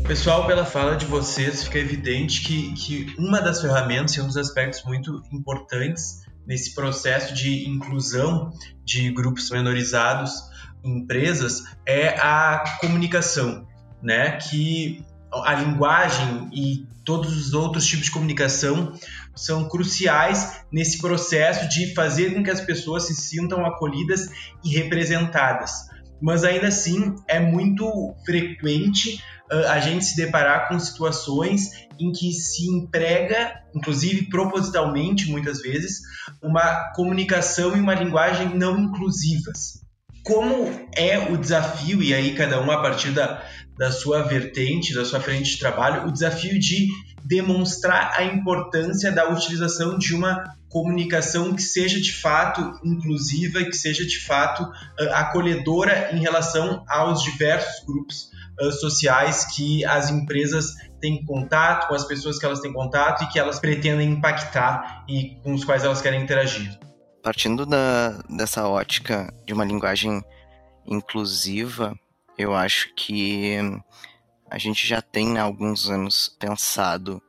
Pessoal, pela fala de vocês, fica evidente que, que uma das ferramentas e um dos aspectos muito importantes nesse processo de inclusão de grupos menorizados em empresas é a comunicação, né? Que a linguagem e todos os outros tipos de comunicação são cruciais nesse processo de fazer com que as pessoas se sintam acolhidas e representadas. Mas ainda assim é muito frequente a gente se deparar com situações em que se emprega, inclusive propositalmente muitas vezes, uma comunicação e uma linguagem não inclusivas. Como é o desafio, e aí cada um a partir da, da sua vertente, da sua frente de trabalho, o desafio de demonstrar a importância da utilização de uma comunicação que seja de fato inclusiva, que seja de fato acolhedora em relação aos diversos grupos sociais que as empresas têm contato, com as pessoas que elas têm contato e que elas pretendem impactar e com os quais elas querem interagir. Partindo da, dessa ótica de uma linguagem inclusiva, eu acho que a gente já tem há alguns anos pensado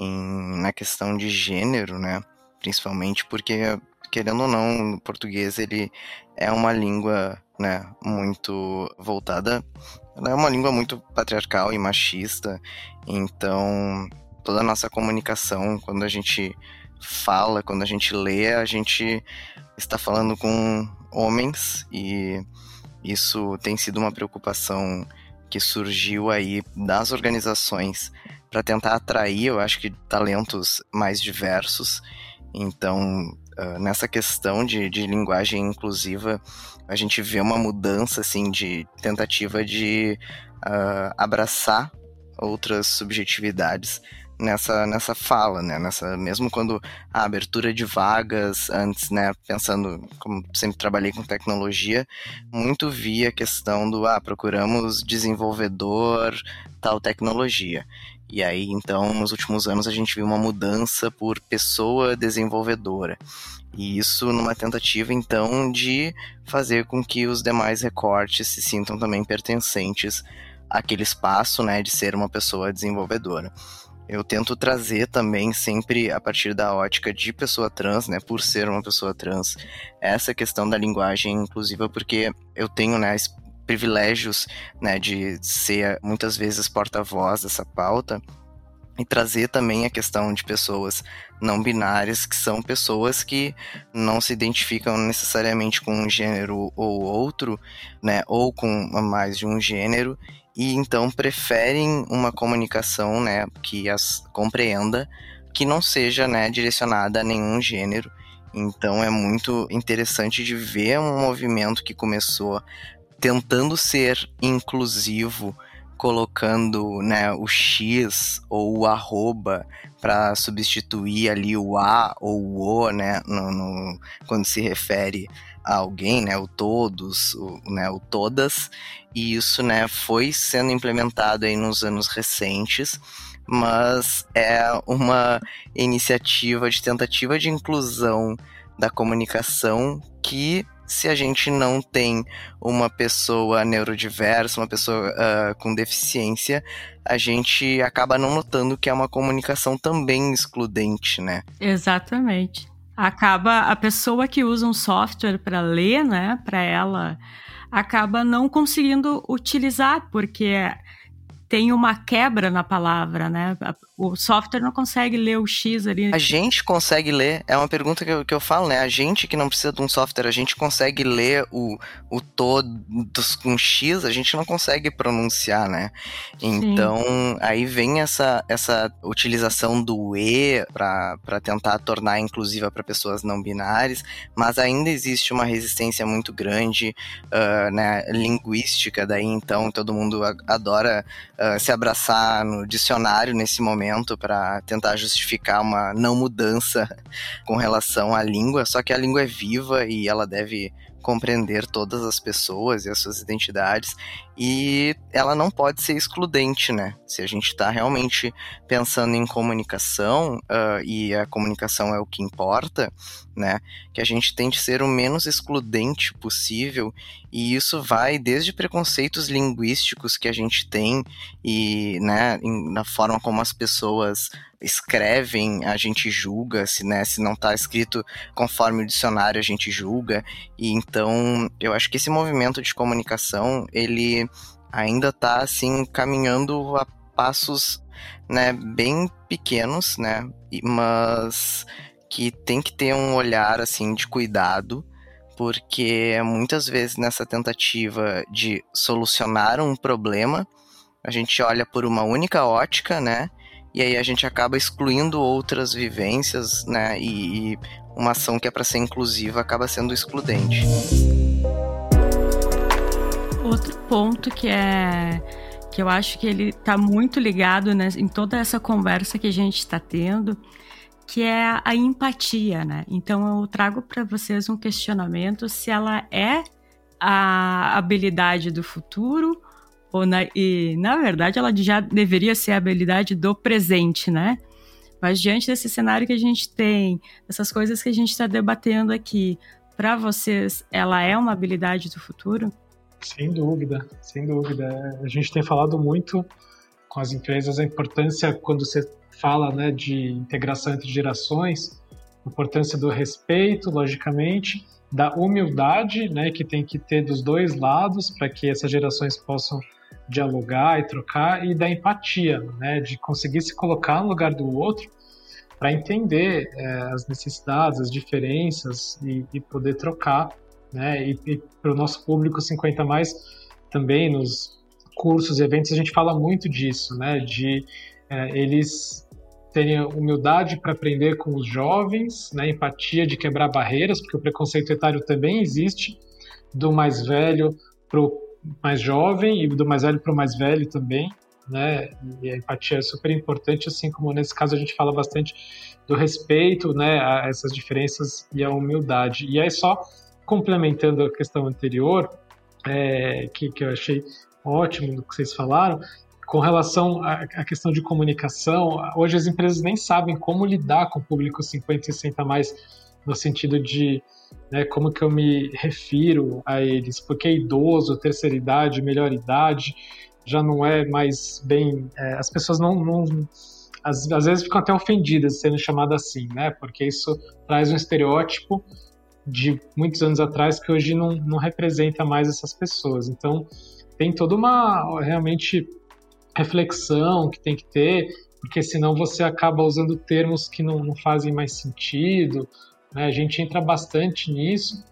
em, na questão de gênero, né? Principalmente porque, querendo ou não, o português ele é uma língua né, muito voltada ela é uma língua muito patriarcal e machista, então toda a nossa comunicação, quando a gente fala, quando a gente lê, a gente está falando com homens e isso tem sido uma preocupação que surgiu aí das organizações para tentar atrair, eu acho que talentos mais diversos. Então, uh, nessa questão de, de linguagem inclusiva, a gente vê uma mudança assim de tentativa de uh, abraçar outras subjetividades nessa, nessa fala, né? Nessa, mesmo quando a abertura de vagas antes, né? Pensando, como sempre trabalhei com tecnologia, muito via a questão do ah, procuramos desenvolvedor tal tecnologia. E aí, então, nos últimos anos a gente viu uma mudança por pessoa desenvolvedora. E isso numa tentativa, então, de fazer com que os demais recortes se sintam também pertencentes àquele espaço, né, de ser uma pessoa desenvolvedora. Eu tento trazer também sempre a partir da ótica de pessoa trans, né, por ser uma pessoa trans, essa questão da linguagem inclusiva, porque eu tenho, né, privilégios, né, de ser muitas vezes porta-voz dessa pauta e trazer também a questão de pessoas não binárias, que são pessoas que não se identificam necessariamente com um gênero ou outro, né, ou com mais de um gênero, e então preferem uma comunicação, né, que as compreenda, que não seja, né, direcionada a nenhum gênero. Então é muito interessante de ver um movimento que começou tentando ser inclusivo, colocando né, o X ou o arroba para substituir ali o A ou o O, né, no, no, quando se refere alguém, né, o todos, o, né, o todas, e isso, né, foi sendo implementado aí nos anos recentes, mas é uma iniciativa de tentativa de inclusão da comunicação que se a gente não tem uma pessoa neurodiversa, uma pessoa uh, com deficiência, a gente acaba não notando que é uma comunicação também excludente, né? Exatamente. Acaba a pessoa que usa um software para ler, né, para ela, acaba não conseguindo utilizar, porque tem uma quebra na palavra, né? O software não consegue ler o X ali. A gente consegue ler, é uma pergunta que eu, que eu falo, né? A gente que não precisa de um software, a gente consegue ler o, o todos com X, a gente não consegue pronunciar, né? Então, Sim. aí vem essa, essa utilização do E para tentar tornar inclusiva para pessoas não binárias, mas ainda existe uma resistência muito grande, uh, né? Linguística, daí então todo mundo adora uh, se abraçar no dicionário nesse momento para tentar justificar uma não mudança com relação à língua, só que a língua é viva e ela deve compreender todas as pessoas e as suas identidades e ela não pode ser excludente, né? Se a gente está realmente pensando em comunicação uh, e a comunicação é o que importa, né? Que a gente tente ser o menos excludente possível e isso vai desde preconceitos linguísticos que a gente tem e, né, na forma como as pessoas escrevem, a gente julga, se, né, se não está escrito conforme o dicionário, a gente julga. E então, eu acho que esse movimento de comunicação, ele ainda está assim caminhando a passos, né, bem pequenos, né, mas que tem que ter um olhar assim de cuidado, porque muitas vezes nessa tentativa de solucionar um problema, a gente olha por uma única ótica, né? E aí a gente acaba excluindo outras vivências, né? E, e uma ação que é para ser inclusiva acaba sendo excludente. Outro ponto que é que eu acho que ele está muito ligado né, em toda essa conversa que a gente está tendo, que é a empatia, né? Então eu trago para vocês um questionamento se ela é a habilidade do futuro na, e, na verdade, ela já deveria ser a habilidade do presente, né? Mas diante desse cenário que a gente tem, essas coisas que a gente está debatendo aqui, para vocês, ela é uma habilidade do futuro? Sem dúvida, sem dúvida. A gente tem falado muito com as empresas a importância, quando você fala né, de integração entre gerações, a importância do respeito, logicamente, da humildade, né, que tem que ter dos dois lados para que essas gerações possam dialogar e trocar e da empatia, né, de conseguir se colocar no lugar do outro para entender é, as necessidades, as diferenças e, e poder trocar, né, e, e para o nosso público 50 mais também nos cursos eventos a gente fala muito disso, né, de é, eles terem humildade para aprender com os jovens, né, empatia de quebrar barreiras, porque o preconceito etário também existe, do mais velho para o mais jovem e do mais velho para o mais velho também, né? E a empatia é super importante, assim como nesse caso a gente fala bastante do respeito, né, a essas diferenças e a humildade. E aí só complementando a questão anterior, é, que, que eu achei ótimo do que vocês falaram, com relação à, questão de comunicação, hoje as empresas nem sabem como lidar com o público 50 e 60 mais no sentido de né, como que eu me refiro a eles, porque idoso, terceira idade, melhor idade, já não é mais bem. É, as pessoas não. não às, às, vezes ficam até ofendidas sendo chamadas assim, né? Porque isso traz um estereótipo de muitos anos atrás que hoje não, não representa mais essas pessoas. Então, tem toda uma realmente reflexão que tem que ter, porque senão você acaba usando termos que não, não fazem mais sentido, né? A gente entra bastante nisso.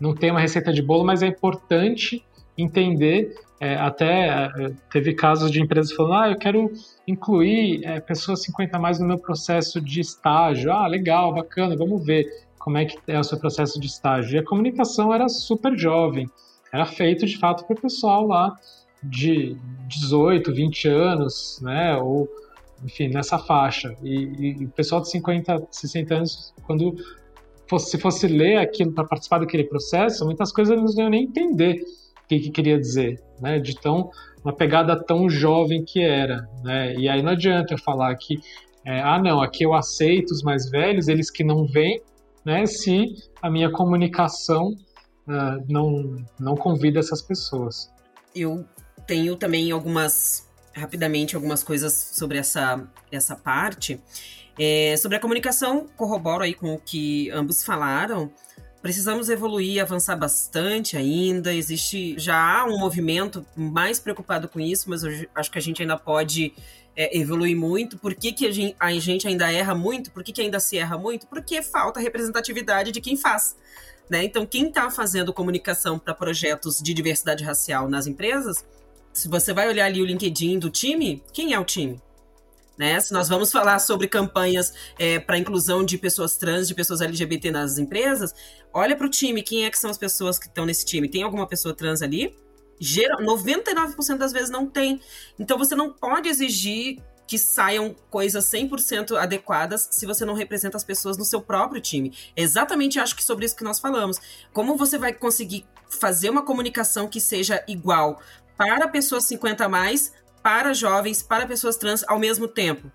Não tem uma receita de bolo, mas é importante entender. É, até é, teve casos de empresas falando: ah, eu quero incluir é, pessoas 50 mais no meu processo de estágio. Ah, legal, bacana, vamos ver como é que é o seu processo de estágio. E a comunicação era super jovem, era feito de fato para o pessoal lá de 18, 20 anos, né? Ou, enfim, nessa faixa. E, e o pessoal de 50, 60 anos, quando fosse, se fosse ler aquilo para participar daquele processo, muitas coisas eles não iam nem entender o que, que queria dizer, né? De tão uma pegada tão jovem que era, né? E aí não adianta eu falar que é, ah não, aqui eu aceito os mais velhos, eles que não vêm, né? Se a minha comunicação uh, não, não convida essas pessoas. Eu tenho também algumas, rapidamente, algumas coisas sobre essa, essa parte. É, sobre a comunicação, corroboro aí com o que ambos falaram. Precisamos evoluir, avançar bastante ainda. Existe já há um movimento mais preocupado com isso, mas eu acho que a gente ainda pode é, evoluir muito. Por que, que a, gente, a, gente, ainda erra muito? Por que, que ainda se erra muito? Porque falta representatividade de quem faz. Né? Então, quem está fazendo comunicação para projetos de diversidade racial nas empresas, se você vai olhar ali o LinkedIn do time, quem é o time? Né? Se nós vamos falar sobre campanhas é, para inclusão de pessoas trans, de pessoas LGBT nas empresas, olha para o time, quem é que são as pessoas que estão nesse time? Tem alguma pessoa trans ali? Geral, 99% das vezes não tem. Então você não pode exigir que saiam coisas 100% adequadas se você não representa as pessoas no seu próprio time. Exatamente acho que sobre isso que nós falamos. Como você vai conseguir fazer uma comunicação que seja igual para pessoas 50 a mais, para jovens, para pessoas trans ao mesmo tempo?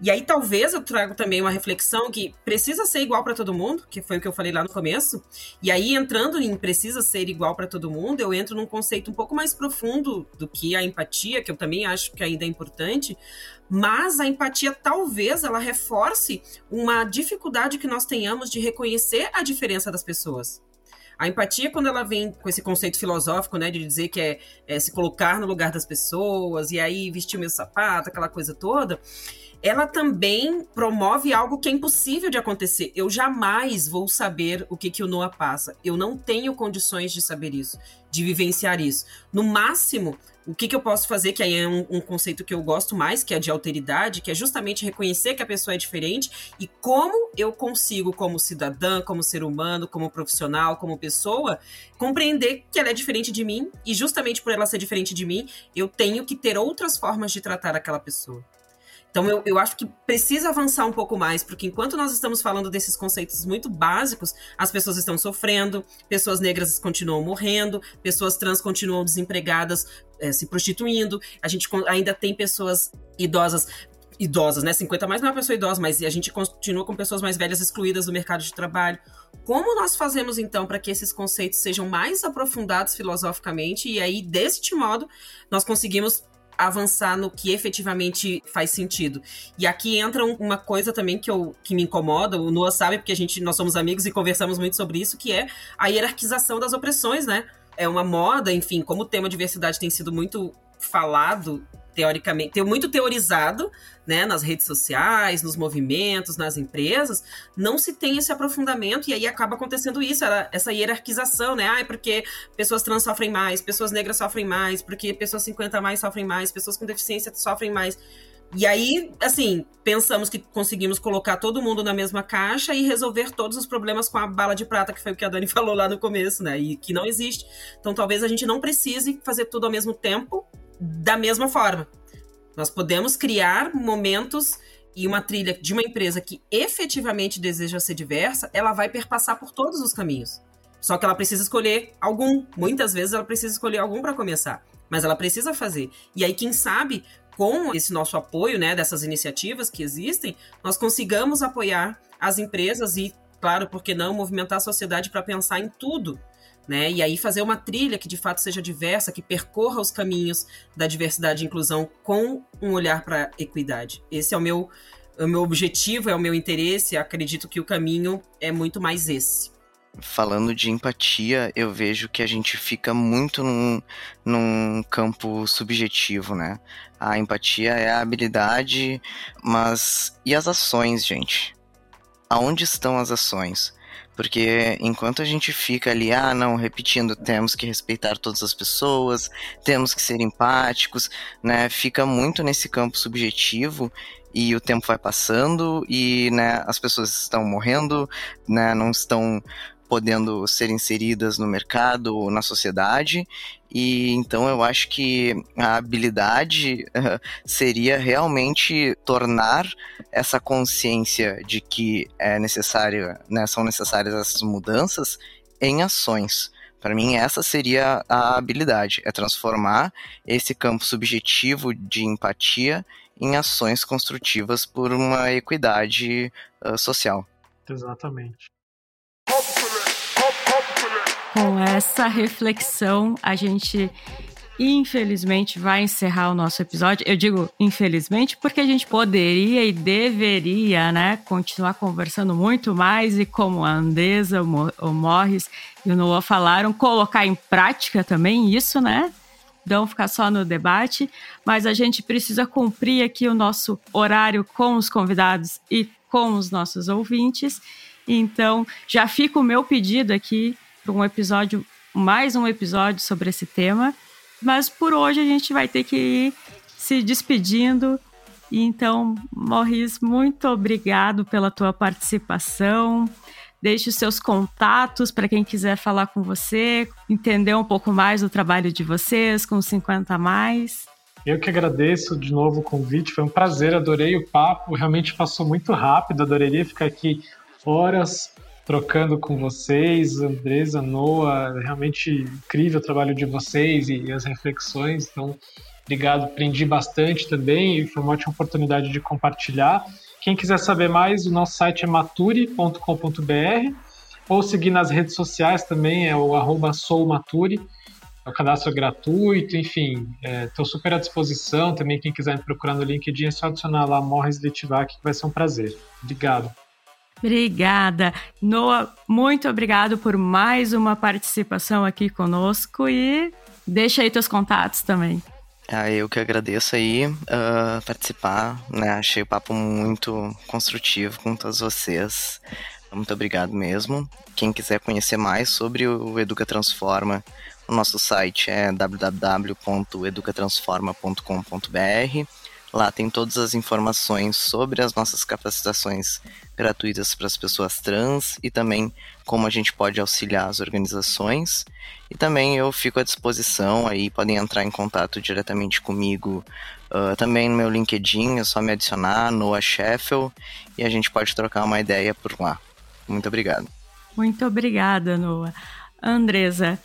E aí talvez eu trago também uma reflexão que precisa ser igual para todo mundo, que foi o que eu falei lá no começo. E aí entrando em precisa ser igual para todo mundo, eu entro num conceito um pouco mais profundo do que a empatia, que eu também acho que ainda é importante, mas a empatia talvez ela reforce uma dificuldade que nós tenhamos de reconhecer a diferença das pessoas. A empatia, quando ela vem com esse conceito filosófico, né, de dizer que é, é se colocar no lugar das pessoas, e aí vestir o meu sapato, aquela coisa toda, ela também promove algo que é impossível de acontecer. Eu jamais vou saber o que, que o Noah passa. Eu não tenho condições de saber isso, de vivenciar isso. No máximo, o que, que eu posso fazer, que aí é um, um, conceito que eu gosto mais, que é de alteridade, que é justamente reconhecer que a pessoa é diferente e como eu consigo, como cidadã, como ser humano, como profissional, como pessoa, compreender que ela é diferente de mim e justamente por ela ser diferente de mim, eu tenho que ter outras formas de tratar aquela pessoa. Então eu, eu acho que precisa avançar um pouco mais, porque enquanto nós estamos falando desses conceitos muito básicos, as pessoas estão sofrendo, pessoas negras continuam morrendo, pessoas trans continuam desempregadas, é, se prostituindo, a gente ainda tem pessoas idosas idosas, né? 50 mais não é uma pessoa idosa, mas a gente continua com pessoas mais velhas excluídas do mercado de trabalho. Como nós fazemos então para que esses conceitos sejam mais aprofundados filosoficamente e aí deste modo nós conseguimos avançar no que efetivamente faz sentido. E aqui entra uma coisa também que, eu, que me incomoda, o Noah sabe, porque a gente, nós somos amigos e conversamos muito sobre isso, que é a hierarquização das opressões, né? É uma moda, enfim, como o tema diversidade tem sido muito falado teoricamente, tem muito teorizado, né, nas redes sociais, nos movimentos, nas empresas, não se tem esse aprofundamento e aí acaba acontecendo isso, essa hierarquização, né? Ah, é porque pessoas trans sofrem mais, pessoas negras sofrem mais, porque pessoas 50 a mais sofrem mais, pessoas com deficiência sofrem mais. E aí, assim, pensamos que conseguimos colocar todo mundo na mesma caixa e resolver todos os problemas com a bala de prata, que foi o que a Dani falou lá no começo, né? E que não existe. Então, talvez a gente não precise fazer tudo ao mesmo tempo, da mesma forma. Nós podemos criar momentos e uma trilha de uma empresa que efetivamente deseja ser diversa, ela vai perpassar por todos os caminhos. Só que ela precisa escolher algum. Muitas vezes ela precisa escolher algum para começar, mas ela precisa fazer. E aí, quem sabe, com esse nosso apoio, né, dessas iniciativas que existem, nós consigamos apoiar as empresas e, claro, por que não, movimentar a sociedade para pensar em tudo né? E aí fazer uma trilha que de fato seja diversa, que percorra os caminhos da diversidade e inclusão com um olhar para equidade. Esse é o meu, o meu objetivo, é o meu interesse. Acredito que o caminho é muito mais esse. Falando de empatia, eu vejo que a gente fica muito num, num campo subjetivo, né? A empatia é a habilidade, mas e as ações, gente? Aonde estão as ações? Porque enquanto a gente fica ali, ah, não, repetindo, temos que respeitar todas as pessoas, temos que ser empáticos, né? Fica muito nesse campo subjetivo e o tempo vai passando e né, as pessoas estão morrendo, né, não estão podendo ser inseridas no mercado ou na sociedade. E então eu acho que a habilidade uh, seria realmente tornar essa consciência de que é necessário, né, são necessárias essas mudanças em ações. Para mim, essa seria a habilidade: é transformar esse campo subjetivo de empatia em ações construtivas por uma equidade uh, social. Exatamente. Com essa reflexão, a gente infelizmente vai encerrar o nosso episódio. Eu digo infelizmente porque a gente poderia e deveria, né, continuar conversando muito mais e como a Andesa, o Morris e o Noah falaram, colocar em prática também isso, né? Não ficar só no debate, mas a gente precisa cumprir aqui o nosso horário com os convidados e com os nossos ouvintes. Então, já fica o meu pedido aqui um episódio, mais um episódio sobre esse tema. Mas por hoje a gente vai ter que ir se despedindo. Então, Morris, muito obrigado pela tua participação. Deixe os seus contatos para quem quiser falar com você, entender um pouco mais do trabalho de vocês com 50 a mais. Eu que agradeço de novo o convite, foi um prazer, adorei o papo, realmente passou muito rápido, adoraria ficar aqui horas trocando com vocês, Andresa, Noah, realmente incrível o trabalho de vocês e as reflexões, então obrigado, aprendi bastante também e foi uma ótima oportunidade de compartilhar. Quem quiser saber mais, o nosso site é maturi.com.br ou seguir nas redes sociais também, é o arroba soumaturi, é o cadastro gratuito, enfim, estou é, super à disposição também, quem quiser me procurar no LinkedIn é só adicionar lá Morris Litivac, que vai ser um prazer. Obrigado. Obrigada. Noah, muito obrigado por mais uma participação aqui conosco e deixa aí teus contatos também. Ah, eu que agradeço aí uh, participar, né? Achei o papo muito construtivo com todos vocês. Muito obrigado mesmo. Quem quiser conhecer mais sobre o Educa Transforma, o nosso site é www.educatransforma.com.br. Lá tem todas as informações sobre as nossas capacitações gratuitas para as pessoas trans e também como a gente pode auxiliar as organizações. E também eu fico à disposição, aí podem entrar em contato diretamente comigo uh, também no meu LinkedIn, é só me adicionar, Noah Sheffield, e a gente pode trocar uma ideia por lá. Muito obrigado. Muito obrigada, Noah. Andresa,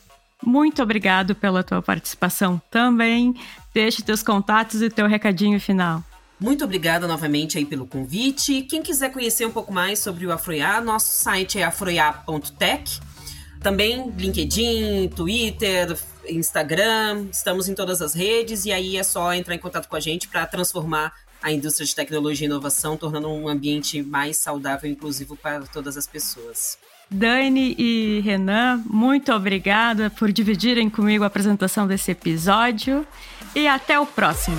muito obrigado pela tua participação também. Deixe teus contatos e teu recadinho final. Muito obrigada novamente aí pelo convite. Quem quiser conhecer um pouco mais sobre o Afroiá, nosso site é afroiá.tech. Também LinkedIn, Twitter, Instagram, estamos em todas as redes e aí é só entrar em contato com a gente para transformar a indústria de tecnologia e inovação, tornando um ambiente mais saudável e inclusivo para todas as pessoas. Dani e Renan, muito obrigada por dividirem comigo a apresentação desse episódio e até o próximo.